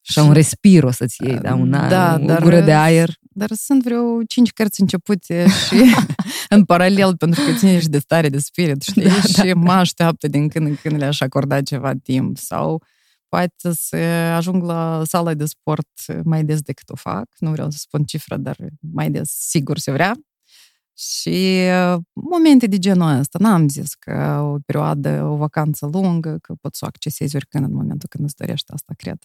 [SPEAKER 1] Și un respir o să-ți iei, da, un aer,
[SPEAKER 2] Da,
[SPEAKER 1] o
[SPEAKER 2] dar-
[SPEAKER 1] gură de aer.
[SPEAKER 2] Dar sunt vreo cinci cărți începute și în paralel, pentru că ține și de stare de spirit, știi?
[SPEAKER 1] Da,
[SPEAKER 2] și mă așteaptă din când în când le-aș acorda ceva timp. Sau poate să ajung la sala de sport mai des decât o fac. Nu vreau să spun cifra, dar mai des sigur se vrea. Și uh, momente de genul ăsta, n-am zis că o perioadă, o vacanță lungă, că poți să o accesezi oricând în momentul când îți dorești asta, cred.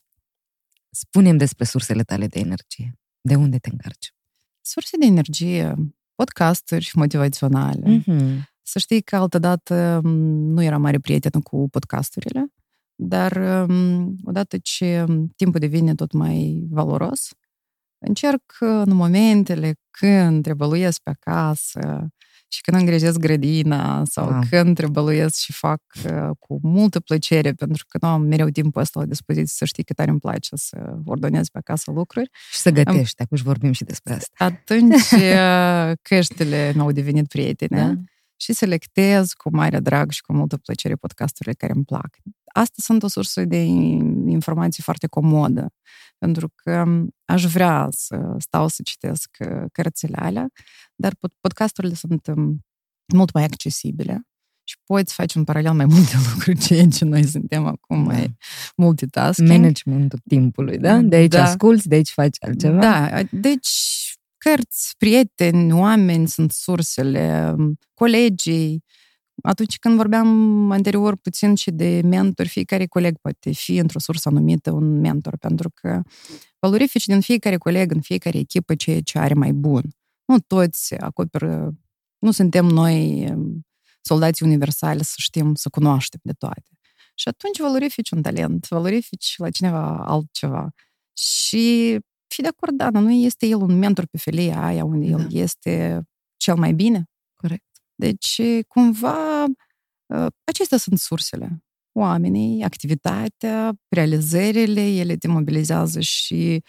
[SPEAKER 1] Spune-mi despre sursele tale de energie. De unde te încarci?
[SPEAKER 2] Surse de energie, podcasturi motivaționale.
[SPEAKER 1] Mm-hmm.
[SPEAKER 2] Să știi că altădată m, nu eram mare prietenă cu podcasturile, dar m, odată ce timpul devine tot mai valoros, încerc în momentele când trebăluiesc pe acasă și când îngrijesc grădina sau
[SPEAKER 1] Wow.
[SPEAKER 2] wow. când trebăluiesc și fac uh, cu multă plăcere, pentru că nu am mereu timpul ăsta la dispoziție să știi că tare îmi place să ordonez pe acasă lucruri,
[SPEAKER 1] Și să gătești, acum vorbim și despre asta.
[SPEAKER 2] atunci uh, căștile mi-au devenit prietene
[SPEAKER 1] Da?
[SPEAKER 2] și selectez cu mare drag și cu multă plăcere podcasturile care îmi plac. Astea sunt o sursă de informații foarte comodă, pentru că aș vrea să stau să citesc uh, cărțile alea, dar pod- podcasturile sunt um, mult mai accesibile și poți face în paralel mai multe lucruri, ceea ce noi suntem acum
[SPEAKER 1] Da.
[SPEAKER 2] mai multitasking.
[SPEAKER 1] Managementul timpului, da? De aici
[SPEAKER 2] Da.
[SPEAKER 1] asculți, de aici faci altceva.
[SPEAKER 2] Da, deci cărți, prieteni, oameni sunt sursele, colegii. Atunci când vorbeam anterior puțin și de mentor, fiecare coleg poate fi într-o sursă anumită un mentor, pentru că valorifici din fiecare coleg, în fiecare echipă, ceea ce are mai bun. Nu toți acoperă, nu suntem noi soldații universali să știm, să cunoaștem de toate. Și atunci valorifici un talent, valorifici la cineva altceva. Și fi de acord, da, dar nu este el un mentor pe felia aia unde da. el este cel mai bine.
[SPEAKER 1] Corect.
[SPEAKER 2] Deci, cumva, ă, acestea sunt sursele. Oamenii, activitatea, realizările, ele te mobilizează și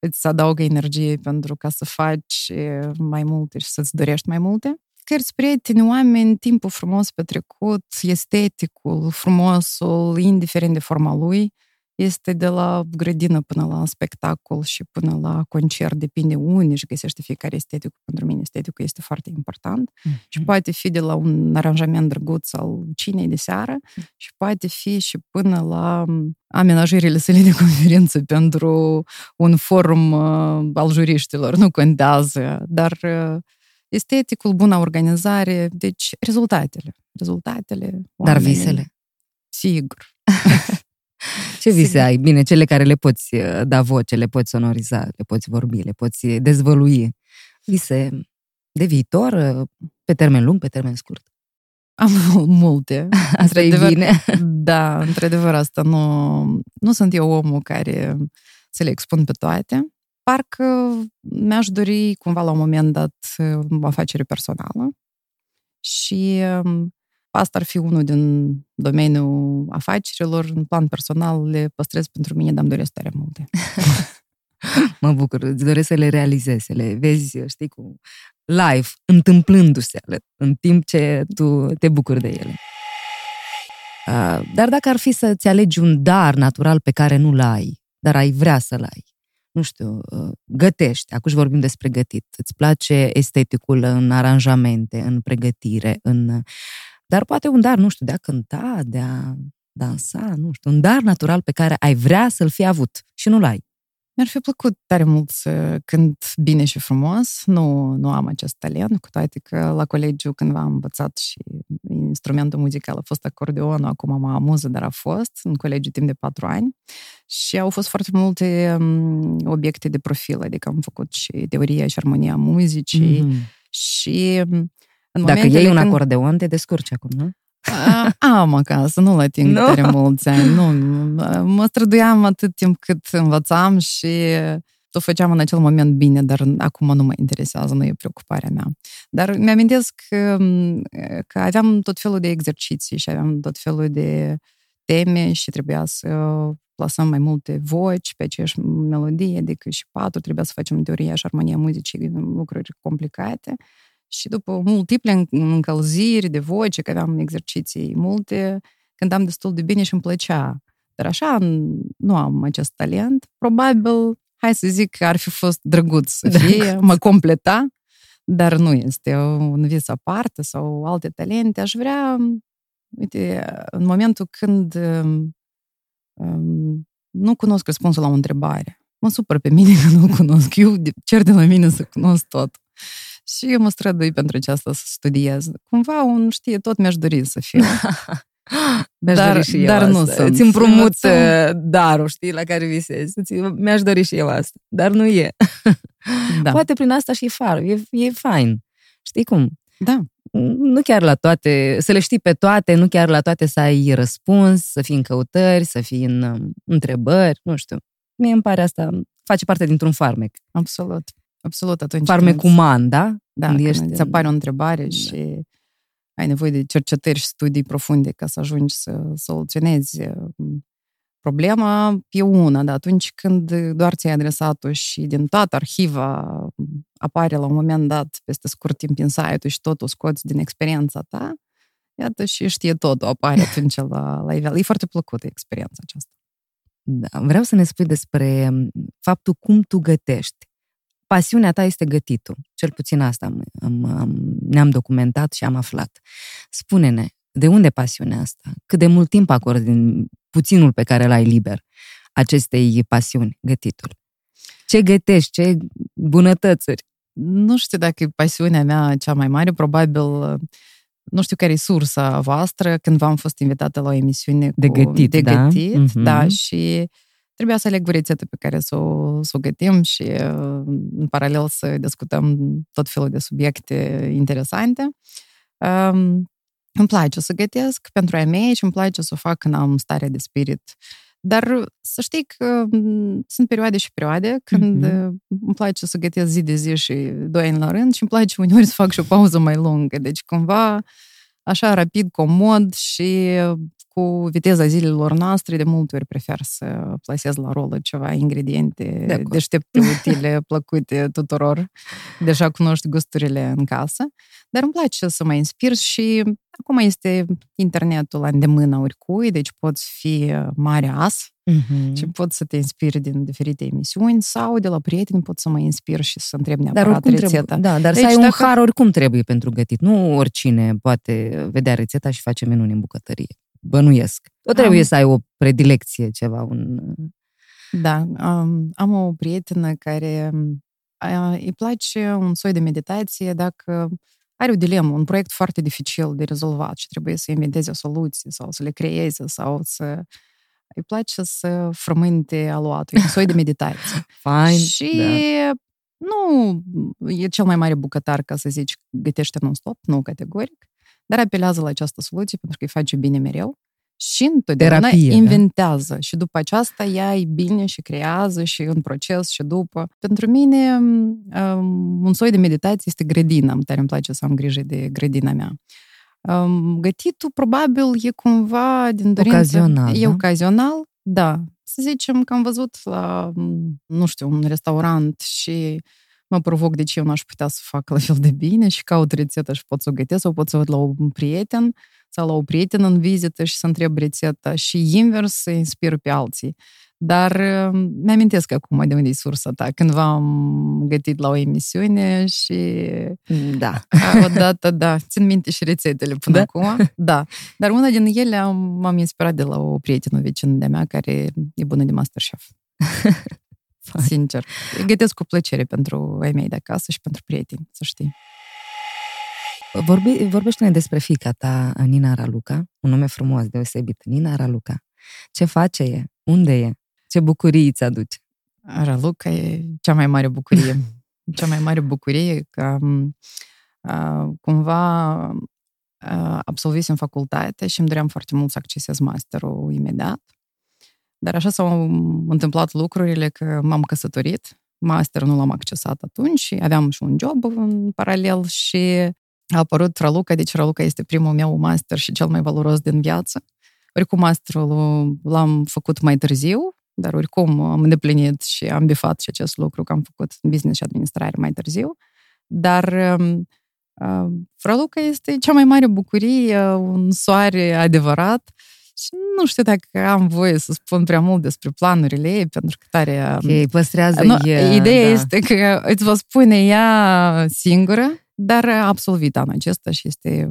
[SPEAKER 2] îți adaugă energie pentru ca să faci mai multe și să-ți dorești mai multe. Cărți, prieteni, oameni, timpul frumos petrecut, esteticul, frumosul, indiferent de forma lui, este de la grădină până la spectacol și până la concert, depinde unde și găsește fiecare estetic. Pentru mine esteticul este foarte important mm-hmm. și poate fi de la un aranjament drăguț al cinei de seară mm-hmm. și poate fi și până la amenajările sale de conferință pentru un forum uh, al juriștilor. Nu contează, dar uh, esteticul, bună organizare, deci rezultatele. Rezultatele. Oamenii,
[SPEAKER 1] dar visele.
[SPEAKER 2] Sigur.
[SPEAKER 1] Ce vise ai? Bine, cele care le poți uh, da voce, le poți sonoriza, le poți vorbi, le poți dezvălui. Vise de viitor, uh, pe termen lung, pe termen scurt?
[SPEAKER 2] Am multe.
[SPEAKER 1] Asta e bine.
[SPEAKER 2] Da, într-adevăr, asta nu, nu sunt eu omul care să le expun pe toate. Parcă mi-aș dori cumva la un moment dat o afacere personală și um, Asta ar fi unul din domeniul afacerilor. În plan personal le păstrez pentru mine, dar îmi doresc tare multe.
[SPEAKER 1] mă bucur, îți doresc să le realizezi, să le vezi, știi, cu live, întâmplându-se în timp ce tu te bucuri de ele. Dar dacă ar fi să-ți alegi un dar natural pe care nu-l ai, dar ai vrea să-l ai, nu știu, gătești, acum vorbim despre gătit, îți place esteticul în aranjamente, în pregătire, în dar poate un dar, nu știu, de a cânta, de a dansa, nu știu, un dar natural pe care ai vrea să-l fi avut și nu-l ai.
[SPEAKER 2] Mi-ar fi plăcut tare mult să cânt bine și frumos. Nu, nu am acest talent, cu toate că la colegiu cândva am învățat și instrumentul muzical a fost acordeonul, acum mă amuză, dar a fost în colegiu timp de patru ani. Și au fost foarte multe um, obiecte de profil, adică am făcut și teoria și armonia muzicii mm-hmm. și
[SPEAKER 1] în Dacă iei un când... acordeon, te descurci acum, nu?
[SPEAKER 2] am acasă, nu-l ating no. tare mulți ani. Nu, mă străduiam atât timp cât învățam și o făceam în acel moment bine, dar acum nu mă interesează, nu e preocuparea mea. Dar mi-amintesc că, că aveam tot felul de exerciții și aveam tot felul de teme și trebuia să plasăm mai multe voci pe aceeași melodie, adică și patru, trebuia să facem teoria și armonia muzicii, lucruri complicate. Și după multiple încălziri de voce, că aveam exerciții multe, cântam destul de bine și îmi plăcea. Dar așa nu am acest talent. Probabil, hai să zic că ar fi fost drăguț să fie, mă completa, dar nu este un vis aparte sau alte talente. Aș vrea, uite, în momentul când um, nu cunosc răspunsul la o întrebare, mă supăr pe mine că nu cunosc. Eu cer de la mine să cunosc tot. Și eu mă strădui pentru aceasta să studiez. Cumva un știe, tot mi-aș dori să fiu.
[SPEAKER 1] Mi-aș dar, dori și eu
[SPEAKER 2] dar
[SPEAKER 1] asta.
[SPEAKER 2] nu sunt.
[SPEAKER 1] Îți împrumut uh, darul, știi, la care visezi. Mi-aș dori și eu asta. Dar nu e. Da. Poate prin asta și e far. E, e fain. Știi cum?
[SPEAKER 2] Da.
[SPEAKER 1] Nu chiar la toate, să le știi pe toate, nu chiar la toate să ai răspuns, să fii în căutări, să fii în um, întrebări, nu știu. Mie îmi pare asta, face parte dintr-un farmec.
[SPEAKER 2] Absolut. Absolut, atunci
[SPEAKER 1] Farmec uman, da?
[SPEAKER 2] Da, când ești... îți apare o întrebare da. și ai nevoie de cercetări și studii profunde ca să ajungi să soluționezi um, problema, e una, dar atunci când doar ți-ai adresat-o și din toată arhiva um, apare la un moment dat, peste scurt timp, în site și totul scoți din experiența ta, iată și știe totul, apare atunci la, la iveală. E foarte plăcută experiența aceasta.
[SPEAKER 1] Da, vreau să ne spui despre um, faptul cum tu gătești pasiunea ta este gătitul. Cel puțin asta am, am, am, ne-am documentat și am aflat. Spune-ne, de unde pasiunea asta? Cât de mult timp acordi din puținul pe care l-ai liber acestei pasiuni, gătitul? Ce gătești? Ce bunătățuri?
[SPEAKER 2] Nu știu dacă e pasiunea mea cea mai mare, probabil nu știu care e sursa voastră, când v-am fost invitată la o emisiune
[SPEAKER 1] de gătit,
[SPEAKER 2] de
[SPEAKER 1] da?
[SPEAKER 2] gătit, mm-hmm. da, și Trebuia să aleg o rețetă pe care să o, să o gătim și uh, în paralel să discutăm tot felul de subiecte interesante. Um, îmi place să gătesc pentru a mea și îmi place să o fac când am stare de spirit. Dar să știi că sunt perioade și perioade când mm-hmm. îmi place să gătesc zi de zi și doi ani la rând și îmi place uneori să fac și o pauză mai lungă. Deci cumva așa rapid, comod și cu viteza zilelor noastre, de multe ori prefer să plasez la rolă ceva ingrediente de deștepte, utile, plăcute tuturor. Deja cunoști gusturile în casă. Dar îmi place să mă inspir și acum este internetul la îndemână oricui, deci poți fi mare as uh-huh. și poți să te inspiri din diferite emisiuni sau de la prieteni pot să mă inspir și să întreb neapărat dar rețeta.
[SPEAKER 1] Trebuie, da, dar deci să ai dacă... un har oricum trebuie pentru gătit. Nu oricine poate vedea rețeta și face menuni în bucătărie bănuiesc. Tot trebuie am... să ai o predilecție, ceva, un...
[SPEAKER 2] Da, um, am o prietenă care uh, îi place un soi de meditație dacă are o dilemă, un proiect foarte dificil de rezolvat și trebuie să inventeze o soluție sau să le creeze sau să... Îi place să frământe aluatul, un soi de meditație.
[SPEAKER 1] Fine,
[SPEAKER 2] și da. nu e cel mai mare bucătar, ca să zici, gătește non-stop, nu categoric, dar apelează la această soluție pentru că îi face bine mereu și întotdeauna Terapie, da? inventează da? și după aceasta ea e bine și creează și în proces și după. Pentru mine um, un soi de meditație este grădina. Îmi tare îmi place să am grijă de grădina mea. Um, gătitul probabil e cumva din dorință...
[SPEAKER 1] Ocazional,
[SPEAKER 2] E da? ocazional, da. Să zicem că am văzut la, nu știu, un restaurant și mă provoc de ce eu n-aș putea să fac la fel de bine și caut rețeta și pot să o gătesc sau pot să văd la un prieten sau la o prietenă în vizită și să întreb rețeta și invers să inspir pe alții. Dar mi-amintesc acum de unde e sursa ta. Cândva am gătit la o emisiune și...
[SPEAKER 1] Da.
[SPEAKER 2] Odată, da. Țin minte și rețetele până da? acum. Da. Dar una din ele am, m-am inspirat de la o prietenă vecină de mea care e bună de Masterchef. Sincer. Gătesc cu plăcere pentru ai mei de acasă și pentru prieteni, să știi.
[SPEAKER 1] Vorbi, vorbește-ne despre fica ta, Nina Raluca, un nume frumos, deosebit, Nina Raluca. Ce face e? Unde e? Ce bucurii îți aduce?
[SPEAKER 2] Raluca e cea mai mare bucurie. cea mai mare bucurie că uh, cumva uh, absolvisem facultate și îmi doream foarte mult să accesez masterul imediat. Dar așa s-au întâmplat lucrurile că m-am căsătorit, masterul nu l-am accesat atunci, aveam și un job în paralel și a apărut Raluca, deci Raluca este primul meu master și cel mai valoros din viață. Oricum, masterul l-am făcut mai târziu, dar oricum am îndeplinit și am bifat și acest lucru că am făcut business și administrare mai târziu. Dar uh, Raluca este cea mai mare bucurie, un soare adevărat și nu știu dacă am voie să spun prea mult despre planurile ei, pentru că tare...
[SPEAKER 1] Okay, păstrează nu,
[SPEAKER 2] e, Ideea da. este că îți vă spune ea singură, dar a absolvit anul acesta și este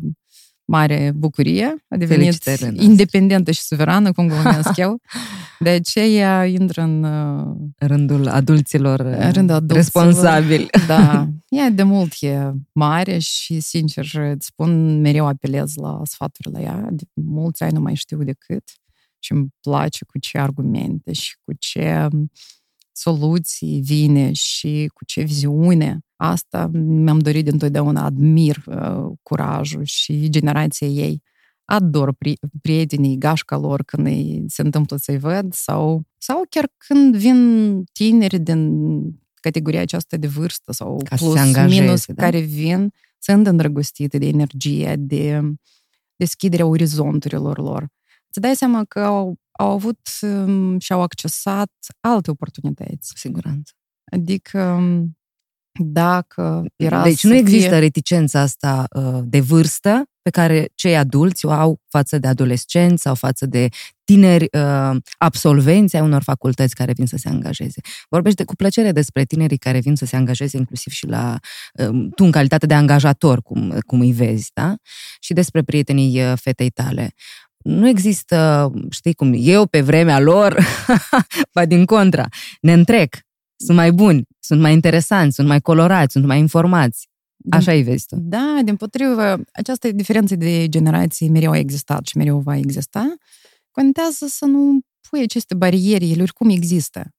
[SPEAKER 2] mare bucurie. A devenit independentă și suverană, cum glumesc eu. De aceea intră în... Uh,
[SPEAKER 1] rândul adulților, rândul adulților responsabili.
[SPEAKER 2] Da. Ea de mult e mare și, sincer, îți spun, mereu apelez la sfaturile ea. De mulți ani nu mai știu decât și îmi place cu ce argumente și cu ce soluții vine și cu ce viziune. Asta mi-am dorit dintotdeauna, admir uh, curajul și generația ei. Ador pri- prietenii, gașca lor când îi se întâmplă să-i văd sau, sau chiar când vin tineri din categoria aceasta de vârstă sau
[SPEAKER 1] Ca
[SPEAKER 2] plus,
[SPEAKER 1] angajeze,
[SPEAKER 2] minus,
[SPEAKER 1] da?
[SPEAKER 2] care vin, sunt îndrăgostite de energie, de deschiderea orizonturilor lor. Îți dai seama că au, au avut um, și au accesat alte oportunități.
[SPEAKER 1] Siguranță.
[SPEAKER 2] Adică um, dacă era
[SPEAKER 1] Deci nu există fie... reticența asta uh, de vârstă pe care cei adulți o au față de adolescenți sau față de tineri uh, absolvenți ai unor facultăți care vin să se angajeze. Vorbește cu plăcere despre tinerii care vin să se angajeze inclusiv și la uh, tu în calitate de angajator, cum, cum îi vezi, da? Și despre prietenii uh, fetei tale nu există, știi cum, eu pe vremea lor, ba din contra, ne întrec, sunt mai buni, sunt mai interesanți, sunt mai colorați, sunt mai informați. Așa îi vezi tu.
[SPEAKER 2] Da, din potrivă, această diferență de generații mereu a existat și mereu va exista. Contează să nu pui aceste bariere, ele oricum există.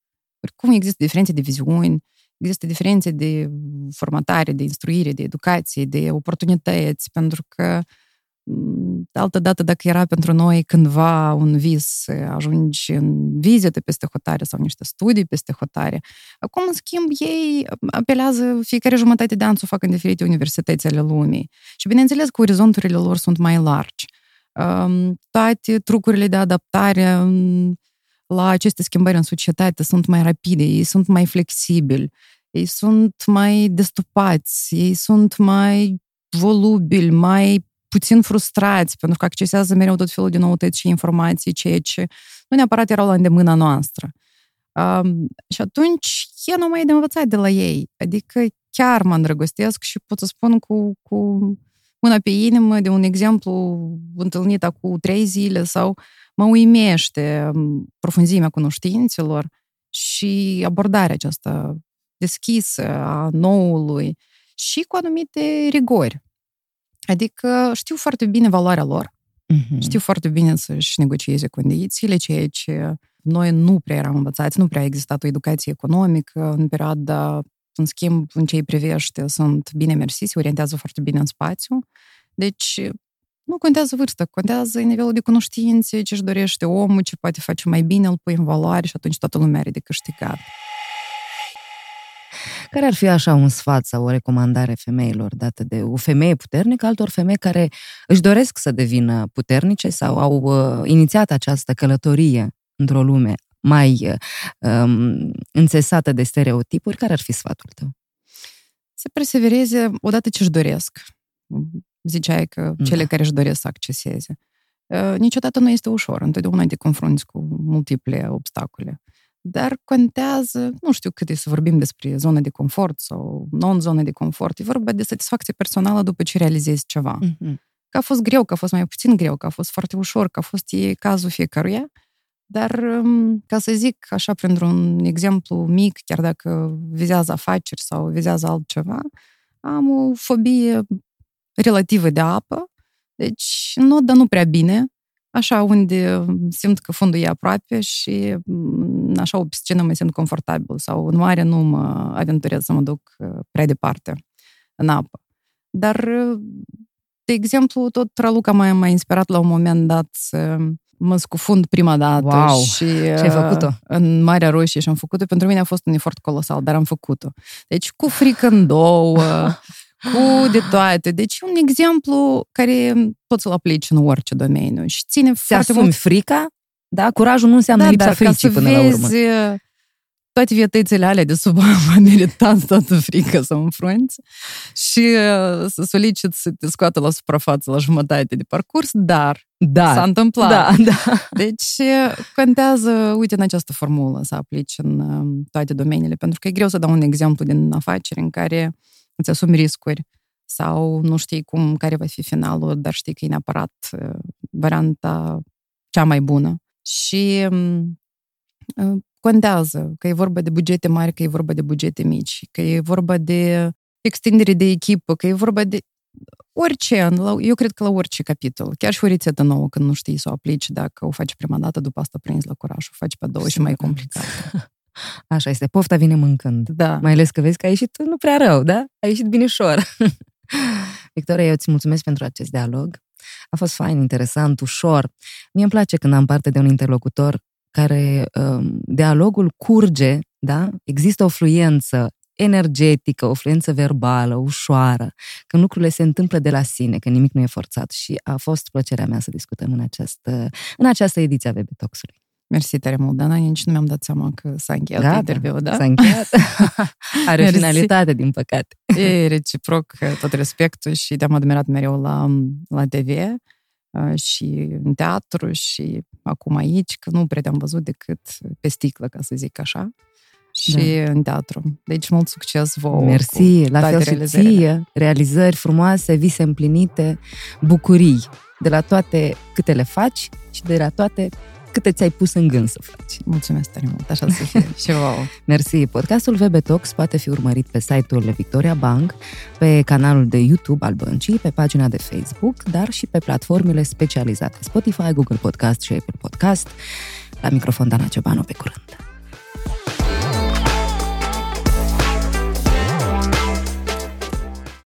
[SPEAKER 2] Oricum există diferențe de viziuni, există diferențe de formatare, de instruire, de educație, de oportunități, pentru că altă dată, dacă era pentru noi cândva un vis să ajungi în vizite peste hotare sau niște studii peste hotare, acum, în schimb, ei apelează fiecare jumătate de an să o facă în diferite universități ale lumii. Și, bineînțeles, că orizonturile lor sunt mai largi. Toate trucurile de adaptare la aceste schimbări în societate sunt mai rapide, ei sunt mai flexibili, ei sunt mai destupați, ei sunt mai volubili, mai puțin frustrați, pentru că accesează mereu tot felul de noutăți și informații, ceea ce nu neapărat erau la îndemâna noastră. Um, și atunci e numai de învățat de la ei. Adică chiar mă îndrăgostesc și pot să spun cu, cu mâna pe inimă de un exemplu întâlnit acum trei zile sau mă uimește profunzimea cunoștințelor și abordarea aceasta deschisă a noului și cu anumite rigori. Adică știu foarte bine valoarea lor, uh-huh. știu foarte bine să-și negocieze condițiile, ceea ce noi nu prea eram învățați, nu prea a existat o educație economică în perioada, în schimb, în ce îi privește, sunt bine mersi, se orientează foarte bine în spațiu. Deci, nu contează vârsta, contează nivelul de cunoștințe, ce își dorește omul, ce poate face mai bine, îl pui în valoare și atunci toată lumea are de câștigat.
[SPEAKER 1] Care ar fi așa un sfat sau o recomandare femeilor dată de o femeie puternică, altor femei care își doresc să devină puternice sau au uh, inițiat această călătorie într-o lume mai uh, um, înțesată de stereotipuri? Care ar fi sfatul tău?
[SPEAKER 2] Să persevereze odată ce își doresc. Ziceai că cele da. care își doresc să acceseze. Uh, niciodată nu este ușor. Întotdeauna te confrunți cu multiple obstacole dar contează, nu știu cât e să vorbim despre zonă de confort sau non-zonă de confort, e vorba de satisfacție personală după ce realizezi ceva. Mm-hmm. Că a fost greu, că a fost mai puțin greu, că a fost foarte ușor, că a fost e cazul fiecăruia, dar, um, ca să zic așa, printr-un exemplu mic, chiar dacă vizează afaceri sau vizează altceva, am o fobie relativă de apă, deci nu, dar nu prea bine, așa unde simt că fundul e aproape și așa o piscină mă simt confortabil sau în mare nu mă aventurez să mă duc prea departe în apă. Dar, de exemplu, tot Raluca m-a, inspirat la un moment dat să mă scufund prima dată
[SPEAKER 1] wow.
[SPEAKER 2] și
[SPEAKER 1] Ce ai făcut-o?
[SPEAKER 2] în Marea Roșie și am făcut-o. Pentru mine a fost un efort colosal, dar am făcut-o. Deci cu frică în două, cu de toate. Deci un exemplu care poți să-l aplici în orice domeniu și ține
[SPEAKER 1] Ți foarte mult... frica, da? Curajul nu înseamnă da, lipsa dar fricii până
[SPEAKER 2] vezi
[SPEAKER 1] la urmă.
[SPEAKER 2] toate vietățile alea de sub apă meritat toată frică să înfrunți și uh, să soliciți să te scoată la suprafață la jumătate de parcurs, dar
[SPEAKER 1] da,
[SPEAKER 2] s-a întâmplat.
[SPEAKER 1] Da, da.
[SPEAKER 2] Deci uh, contează, uite, în această formulă să aplici în uh, toate domeniile, pentru că e greu să dau un exemplu din afaceri în care îți asumi riscuri sau nu știi cum, care va fi finalul, dar știi că e neapărat uh, varianta cea mai bună. Și um, uh, contează că e vorba de bugete mari, că e vorba de bugete mici, că e vorba de extindere de echipă, că e vorba de orice, eu cred că la orice capitol, chiar și o rețetă nouă când nu știi să o aplici, dacă o faci prima dată, după asta prinzi la curaj, o faci pe două și mai complicat.
[SPEAKER 1] Așa este, pofta vine mâncând.
[SPEAKER 2] Da.
[SPEAKER 1] Mai ales că vezi că a ieșit nu prea rău, da? A ieșit binișor. Victoria, eu îți mulțumesc pentru acest dialog. A fost fain, interesant, ușor. Mie îmi place când am parte de un interlocutor care um, dialogul curge, da? Există o fluență energetică, o fluență verbală, ușoară, când lucrurile se întâmplă de la sine, că nimic nu e forțat și a fost plăcerea mea să discutăm în această, în această ediție a Webetoxului.
[SPEAKER 2] Mersi tare mult, Dana. Nici nu mi-am dat seama că s-a încheiat Gata, interviul, da?
[SPEAKER 1] S-a încheiat. Are Mersi. finalitate, din păcate.
[SPEAKER 2] E reciproc tot respectul și te-am admirat mereu la, la TV uh, și în teatru și acum aici, că nu prea te-am văzut decât pe sticlă, ca să zic așa, și da. în teatru. Deci mult succes vouă.
[SPEAKER 1] Mersi, la fel și ție, realizări frumoase, vise împlinite, bucurii de la toate câte le faci și de la toate câte ți-ai pus în gând să faci.
[SPEAKER 2] Mulțumesc tare mult, așa să fie. și vouă.
[SPEAKER 1] Mersi. Podcastul VB Talks poate fi urmărit pe site-ul Victoria Bank, pe canalul de YouTube al băncii, pe pagina de Facebook, dar și pe platformele specializate Spotify, Google Podcast și Apple Podcast. La microfon Dana Ciobanu, pe curând.